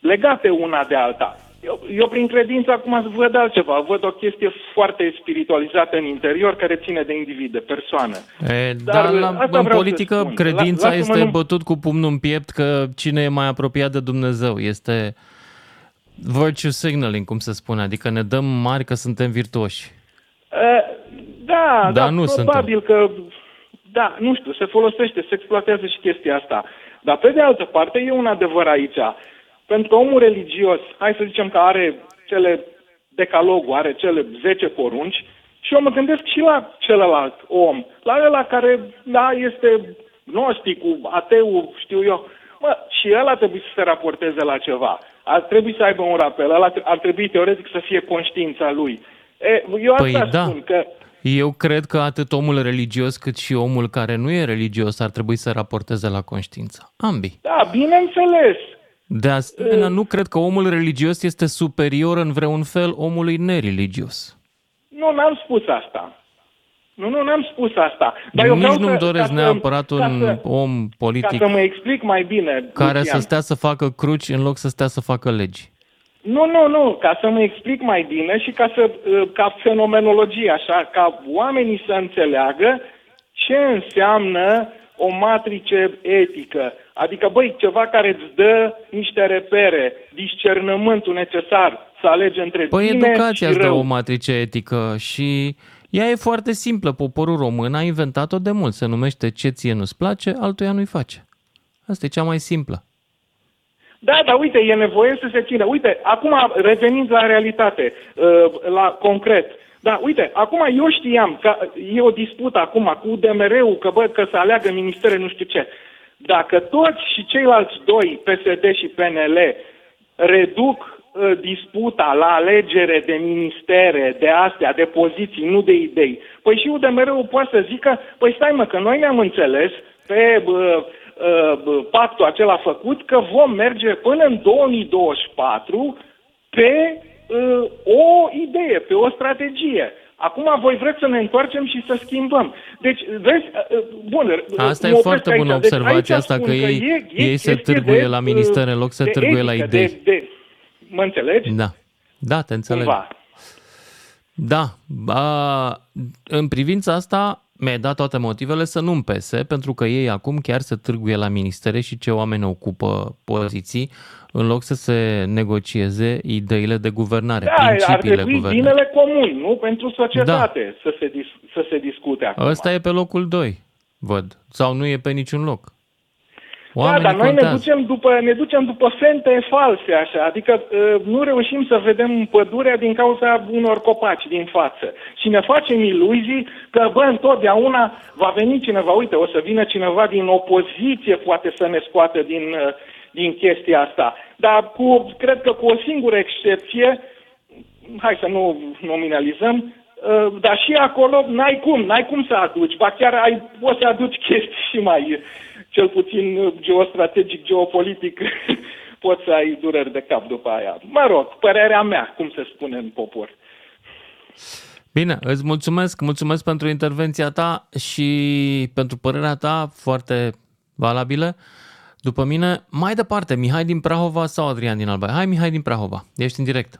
legate una de alta. Eu, eu prin credință acum văd altceva, văd o chestie foarte spiritualizată în interior care ține de individ, de persoană. E, Dar, dar la, asta în vreau să politică spun. credința La- lasă-mă este nu- bătut cu pumnul în piept că cine e mai apropiat de Dumnezeu. Este virtue signaling, cum se spune, adică ne dăm mari că suntem virtuoși. Uh, Da, Da, da, nu probabil că, da, nu știu, se folosește, se exploatează și chestia asta. Dar pe de altă parte e un adevăr aici. Pentru că omul religios, hai să zicem că are cele decalogul, are cele 10 porunci și eu mă gândesc și la celălalt om, la ăla care, da, este gnosticul, ateu, știu eu. Mă, și ăla trebuie să se raporteze la ceva. Ar trebui să aibă un rapel, ăla ar trebui teoretic să fie conștiința lui. E, eu Păi asta da. spun, că Eu cred că atât omul religios cât și omul care nu e religios ar trebui să raporteze la conștiință. Ambii. Da, bineînțeles. De asemenea, nu cred că omul religios este superior în vreun fel omului nereligios. Nu, n-am spus asta. Nu, nu, n-am spus asta. Dar eu Nici vreau nu-mi să, doresc ca să- neapărat ca un să- om politic Ca să mă explic mai bine, care Lucian. să stea să facă cruci în loc să stea să facă legi. Nu, nu, nu, ca să mă explic mai bine și ca, să, uh, ca fenomenologie, așa, ca oamenii să înțeleagă ce înseamnă o matrice etică. Adică, băi, ceva care îți dă niște repere, discernământul necesar să alegi între Păi bine educația și îți dă rău. o matrice etică și ea e foarte simplă. Poporul român a inventat-o de mult. Se numește ce ție nu-ți place, altuia nu-i face. Asta e cea mai simplă. Da, dar uite, e nevoie să se țină. Uite, acum revenind la realitate, uh, la concret. Da, uite, acum eu știam că e o dispută acum cu DMR-ul, că bă, că să aleagă ministere nu știu ce. Dacă toți și ceilalți doi, PSD și PNL, reduc uh, disputa la alegere de ministere, de astea, de poziții, nu de idei, păi și UDMR-ul poate să zică, păi stai mă, că noi ne-am înțeles pe bă, uh, bă, pactul acela făcut că vom merge până în 2024 pe uh, o idee, pe o strategie. Acum voi vreți să ne întoarcem și să schimbăm. Deci, vezi, uh, uh, bun, Asta mă e opresc foarte aici. bună Deci, observație aici asta, spun că ei, e, e ei se chestie târguie de, la uh, ministere în loc să de târguie la etică, idei. De, de, mă înțelegi? Da. Da, te înțeleg. Cumva. Da, a, în privința asta mi-ai dat toate motivele să nu-mi pese, pentru că ei acum chiar se târguie la ministere și ce oameni ocupă poziții, în loc să se negocieze ideile de guvernare, Da, ar principiile trebui guvernării. binele comun, nu? Pentru societate să, se dis- să se discute acum. Ăsta e pe locul 2, văd. Sau nu e pe niciun loc. Da, Oamenii dar noi ne contează. ducem, după, ne ducem după fente false, așa, adică uh, nu reușim să vedem pădurea din cauza unor copaci din față. Și ne facem iluzii că, bă, întotdeauna va veni cineva, uite, o să vină cineva din opoziție, poate să ne scoată din, uh, din chestia asta. Dar cu, cred că cu o singură excepție, hai să nu nominalizăm, uh, dar și acolo n-ai cum, n-ai cum să aduci, ba chiar ai, poți să aduci [laughs] chestii și mai, cel puțin uh, geostrategic, geopolitic, [laughs] poți să ai dureri de cap după aia. Mă rog, părerea mea, cum se spune în popor. Bine, îți mulțumesc, mulțumesc pentru intervenția ta și pentru părerea ta foarte valabilă. După mine, mai departe, Mihai din Prahova sau Adrian din Alba? Hai, Mihai din Prahova, ești în direct.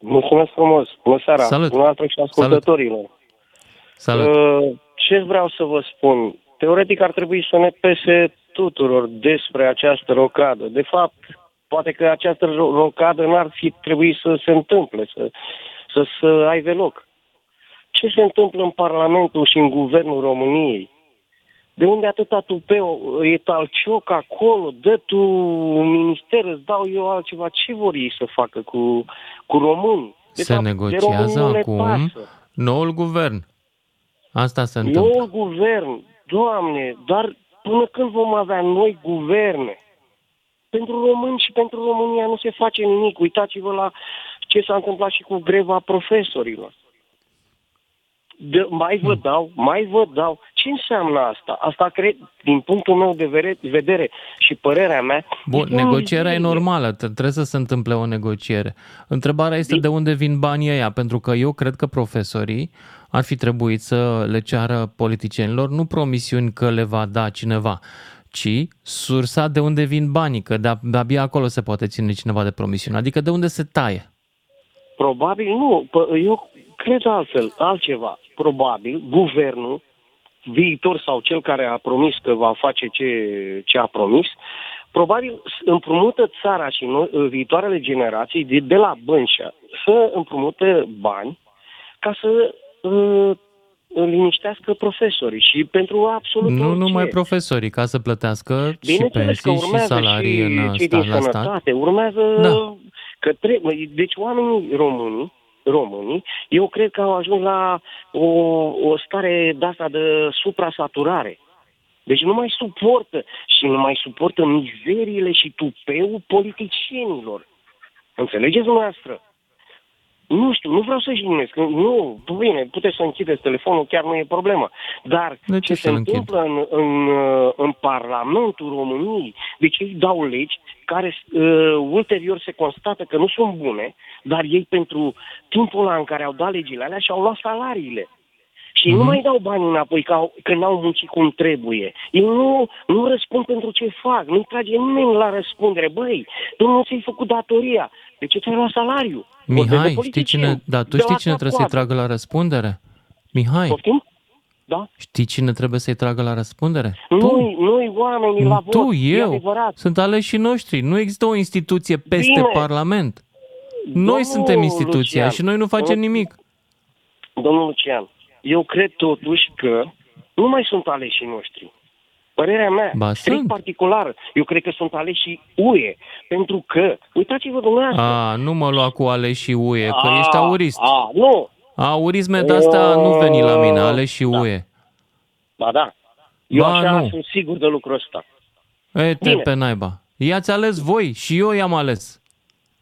Mulțumesc frumos. Bună seara. Salut. Bună altă și ascultătorilor. Salut. Uh, ce vreau să vă spun? Teoretic ar trebui să ne pese tuturor despre această rocadă. De fapt, poate că această ro- rocadă n-ar fi trebuit să se întâmple, să, să, să aibă loc. Ce se întâmplă în Parlamentul și în Guvernul României? De unde atâta tupeu? E talcioc acolo, dă tu un minister, îți dau eu altceva. Ce vor ei să facă cu, cu români? De Se fapt, de negociază români nu le acum pasă. noul guvern. Asta se întâmplă. Noul guvern, Doamne, dar până când vom avea noi guverne? Pentru români și pentru România nu se face nimic. Uitați-vă la ce s-a întâmplat și cu greva profesorilor. De, mai vă dau, mai vă dau. Ce înseamnă asta? Asta, cred, din punctul meu de vere- vedere și părerea mea... Bun, este o negocierea e mizerie. normală, t- trebuie să se întâmple o negociere. Întrebarea este de unde vin banii ăia, pentru că eu cred că profesorii ar fi trebuit să le ceară politicienilor nu promisiuni că le va da cineva, ci sursa de unde vin banii, că de- de-abia acolo se poate ține cineva de promisiune, adică de unde se taie. Probabil nu. P- Eu cred altfel, altceva. Probabil guvernul viitor sau cel care a promis că va face ce, ce a promis, probabil împrumută țara și noi, viitoarele generații de, de la bănci să împrumute bani ca să uh, liniștească profesorii și pentru absolut Nu orice. numai profesorii, ca să plătească și Bineînțeles că pensii și urmează salarii și în cei stat din la stat. sănătate, urmează Da. că trebuie. Deci oamenii români, românii, eu cred că au ajuns la o, o stare de asta de suprasaturare. Deci nu mai suportă și nu mai suportă mizeriile și tupeul politicienilor. Înțelegeți dumneavoastră? Nu știu, nu vreau să jignesc. Nu, bine, puteți să închideți telefonul, chiar nu e problemă. Dar De ce ce se să-l închid? întâmplă în, în, uh, în Parlamentul României, deci ei dau legi care uh, ulterior se constată că nu sunt bune, dar ei pentru timpul ăla în care au dat legile alea și-au luat salariile. Și ei nu mai dau bani înapoi că, au, că n-au muncit cum trebuie. Ei nu, nu răspund pentru ce fac, nu-i trage nimeni la răspundere. Băi, tu nu ți-ai făcut datoria, de ce ți-ai luat salariu? Vorbesc de Mihai, știi politicieni, cine, da, tu de știi la cine trebuie să-i cap-coadă. tragă la răspundere? Mihai, Poftim? Da? știi cine trebuie să-i tragă la răspundere? Nu-i, nu-i oamenii la vot, Tu, e eu, adevărat. sunt aleșii noștri. Nu există o instituție peste Bine. Parlament. Noi Domnul suntem instituția Lucian, și noi nu facem domnul- nimic. Domnul Lucian, eu cred totuși că nu mai sunt aleșii noștri. Părerea mea, Ba, strict sunt. particulară, eu cred că sunt aleșii UE. Pentru că, uitați-vă dumneavoastră. A, nu mă lua cu aleșii UE, că A, ești aurist. A, nu. Aurisme de-astea nu veni la mine, aleșii Da. UE. Ba da. Eu Ba, așa nu. sunt sigur de lucrul ăsta. E, te Bine. pe naiba. I-ați ales voi și eu i-am ales.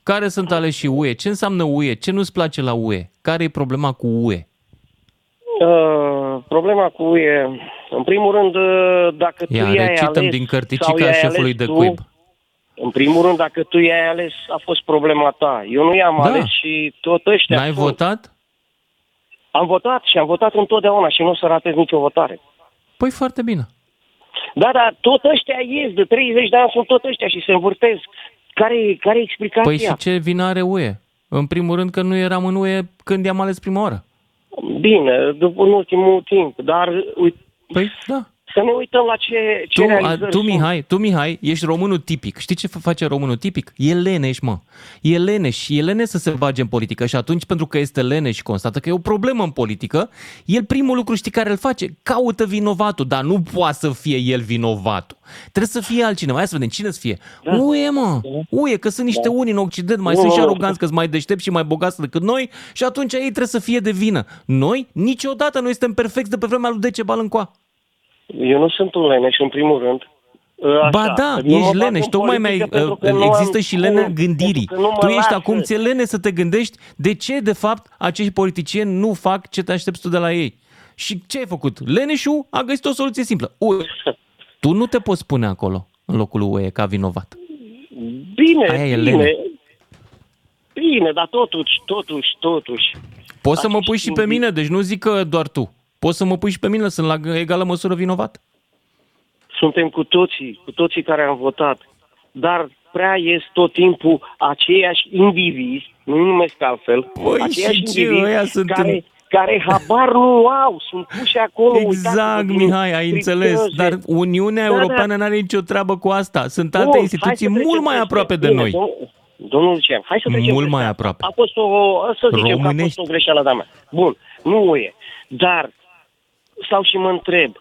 Care sunt aleșii UE? Ce înseamnă UE? Ce nu-ți place la UE? Care e problema cu UE? Uh, problema cu UE, în primul rând, uh, dacă tu Ia, i-ai recităm ales din sau cărticica i-ai șefului ales de tu, cuib. În primul rând, dacă tu i-ai ales, a fost problema ta. Eu nu i-am Da. ales și tot ăștia N-ai sunt. votat? Am votat și am votat întotdeauna și nu o să ratez nicio votare. Păi foarte bine. Da, dar tot ăștia ies, de 30 de ani sunt tot ăștia și se învârtesc. Care, care e explicația? Păi și ce vină are UE? În primul rând că nu eram în UE când i-am ales prima oară. Bine, după în ultimul timp, dar uite, păi, da. Să ne uităm la ce, ce Tu, a, realizări tu, sunt. Mihai, tu, Mihai, ești românul tipic. Știi ce f- face românul tipic? E leneș, mă. E leneș și e leneș să se bage în politică și atunci, pentru că este leneș și constată că e o problemă în politică, el primul lucru știi care îl face? Caută vinovatul, dar nu poate să fie el vinovatul. Trebuie să fie altcineva. Hai să vedem cine să fie. Da. UE, mă. UE, că sunt niște unii în Occident, mai Nu, sunt și nu, nu. aroganți că sunt mai deștepți și mai bogați decât noi și atunci ei trebuie să fie de vină. Noi, niciodată, noi suntem perfecți de pe vremea lui Decebal încoa. Eu nu sunt un leneș, în primul rând. Așa, Ba da, nu mă ești bag leneș, în tocmai mai politică pentru că nu există am și lene cum, gândirii. pentru că nu mă Tu ești lasă. acum, ți-e lene să te gândești de ce, de fapt, acești politicieni nu fac ce te aștepți tu de la ei. Și ce ai făcut? Leneșul a găsit o soluție simplă. UE. [laughs] Tu nu te poți pune acolo, în locul UE, ca vinovat. Bine, Aia e bine. lene. Bine, dar totuși, totuși, totuși. Poți să mă pui și pe mine, deci nu zic că doar tu. Poți să mă pui și pe mine, sunt la egală măsură vinovat. suntem cu toții, cu toții care am votat, dar prea ies tot timpul aceiași indivizi, nu numesc altfel, Băi, aceiași și ce, indivizi ăia sunt care, în- care habar nu au, sunt puși acolo. Exact, uitați-vă, din Mihai, ai înțeles. strictează. Dar Uniunea Da, Europeană da. nu are nicio treabă cu asta. Sunt Bun, alte hai instituții să trecem mult mai peste. aproape de Bine, noi. domn- Domnul Lucian, hai să trecem Mult peste mai asta. aproape. A fost o, să zicem că a fost Românești. o greșeală de-a mea. Bun, nu e. Dar stau și mă întreb,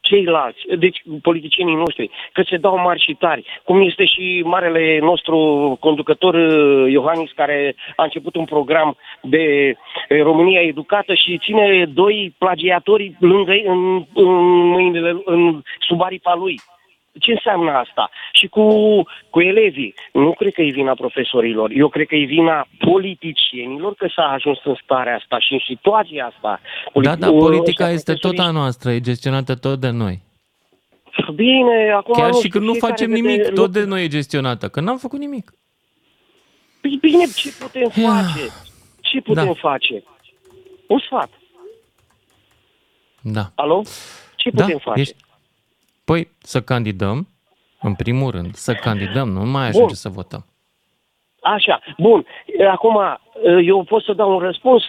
ceilalți, deci politicienii noștri, că se dau mari și tari, cum este și marele nostru conducător uh, Iohannis, care a început un program de uh, România Educată și ține doi plagiatori lângă ei în, în mâinile, în, sub aripa lui. Ce înseamnă asta? Și cu, cu elevii, nu cred că e vina profesorilor, eu cred că e vina politicienilor că s-a ajuns în starea asta și în situația asta. Da, da, Politi- politica ăștia este tot profesorii- a noastră, e gestionată tot de noi. Bine, acum Chiar nu și știu, când nu fiecare facem vede nimic, tot lucruri. de noi e gestionată, că n-am făcut nimic. Păi bine, ce putem face? Ce putem Da. face? Un sfat. Da. Alo? Ce Da, putem face? ești- Păi să candidăm, în primul rând, să candidăm, nu mai ajunge Bun. să votăm. Așa, bun. Acum, eu pot să dau un răspuns.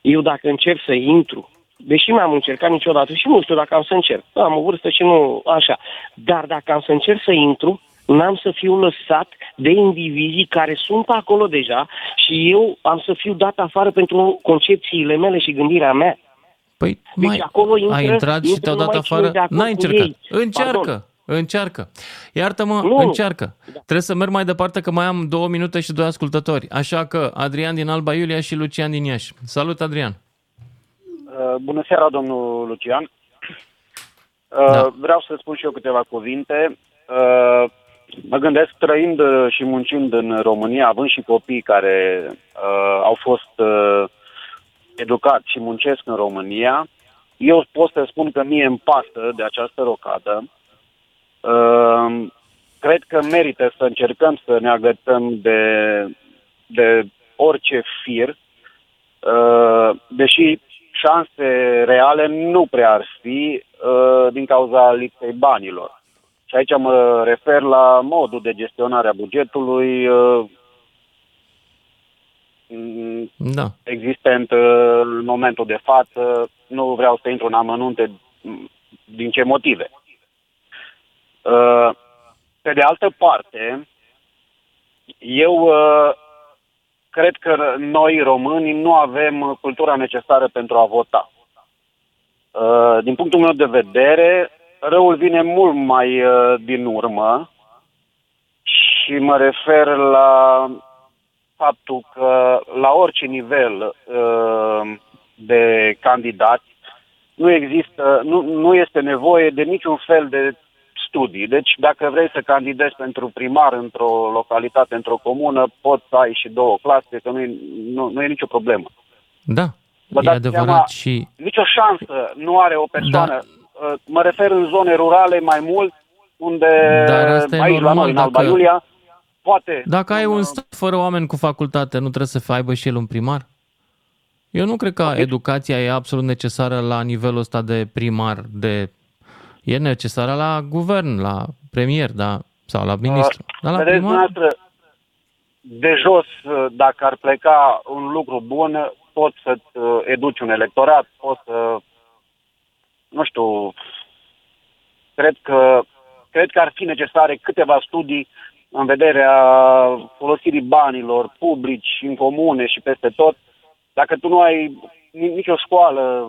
Eu dacă încerc să intru, deși n-am încercat niciodată și nu știu dacă am să încerc. Am o vârstă și nu așa. Dar dacă am să încerc să intru, n-am să fiu lăsat de indivizii care sunt acolo deja și eu am să fiu dat afară pentru concepțiile mele și gândirea mea. Păi, Deci mai, acolo intră, ai intrat și intră te-au dat numai cine afară? de acord N-ai cu încercat. ei. Încearcă, Pardon. încearcă. Iartă-mă, Nu. încearcă. Trebuie să merg mai departe că mai am două minute și doi ascultători. Așa că Adrian din Alba Iulia și Lucian din Iași. Salut, Adrian. Uh, Bună seara, domnul Lucian. Uh, Da. Vreau să spun și eu câteva cuvinte. Uh, Mă gândesc, trăind uh, și muncind în România, având și copii care uh, au fost uh, educați și muncesc în România, eu pot să spun că mie îmi pasă de această rocadă. Uh, cred că merită să încercăm să ne agățăm de, de orice fir, uh, deși șanse reale nu prea ar fi uh, din cauza lipsei banilor. Și aici mă refer la modul de gestionare a bugetului uh, mm, Da. existent uh, în momentul de față. Nu vreau să intru în amănunte mm, din ce motive. Uh, Pe de altă parte, eu uh, cred că noi români nu avem uh, cultura necesară pentru a vota. Uh, Din punctul meu de vedere, răul vine mult mai uh, din urmă și mă refer la faptul că la orice nivel uh, de candidat nu există, nu, nu este nevoie de niciun fel de studii. Deci dacă vrei să candidezi pentru primar într-o localitate, într-o comună, poți să ai și două clase, că nu e, nu, nu e nicio problemă. Da, Vă e dați adevărat seama, și... Nicio șansă nu are o persoană. Da. Uh, Mă refer în zone rurale mai mult, unde Dar asta e aici la normal, noi, în Alba dacă- Iulia, poate. Dacă ai un stat fără oameni cu facultate, nu trebuie să aibă și el un primar? Eu nu cred că educația e absolut necesară la nivelul ăsta de primar, de... E necesară la guvern, la premier, da, sau la ministru. Dar la Vedeți, primar, dumneavoastră, de jos, uh, dacă ar pleca un lucru bun, poți să-ți uh, educi un electorat, poți să, nu știu, cred că, cred că ar fi necesare câteva studii în vederea folosirii banilor publici în comune și peste tot. Dacă tu nu ai ni- nicio școală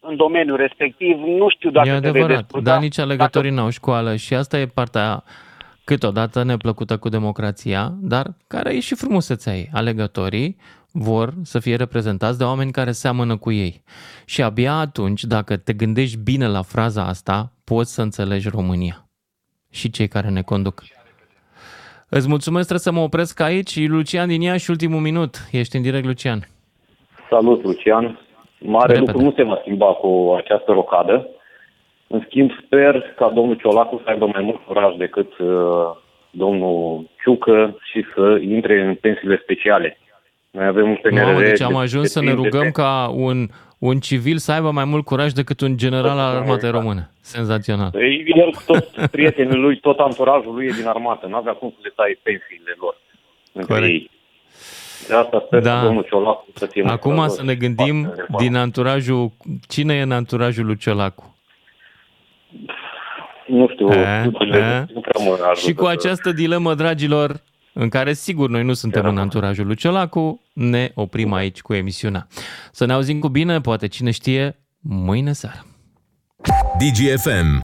în domeniul respectiv, nu știu dacă e te vei adevărat, descurca. dar nici alegătorii n-au școală și asta e partea câteodată neplăcută cu democrația, dar care e și frumusețea ei. Alegătorii vor să fie reprezentați de oameni care seamănă cu ei. Și abia atunci, dacă te gândești bine la fraza asta, poți să înțelegi România și cei care ne conduc. Îți mulțumesc, trebuie să mă opresc aici. Lucian din Iași, ultimul minut. Ești în direct, Lucian. Salut, Lucian. Mare Repede. lucru nu se va schimba cu această rocadă. În schimb, sper ca domnul Ciolacu să aibă mai mult curaj decât uh, domnul Ciucă și să intre în pensiile speciale. Noi avem un PNRR... Mamă, deci am de- ajuns de să ne timp de rugăm pe- ca un un civil să aibă mai mult curaj decât un general al armatei române. Senzațional. Păi, El, tot prietenii lui, tot anturajul lui e din armată. N-avea cum să le tai pensiile lor. între Corect. ei. De asta sper Da. că domnul Ciolacu să fie Acum măsură să ne gândim din anturajul, cine e în anturajul lui Ciolacu? Nu știu, A, studiile a. nu prea mă ajută Și cu să- această dilemă, dragilor, în care sigur noi nu suntem în anturajul lui Ciolacu, ne oprim aici cu emisiunea. Să ne auzim cu bine, poate cine știe, mâine seară. DGFM.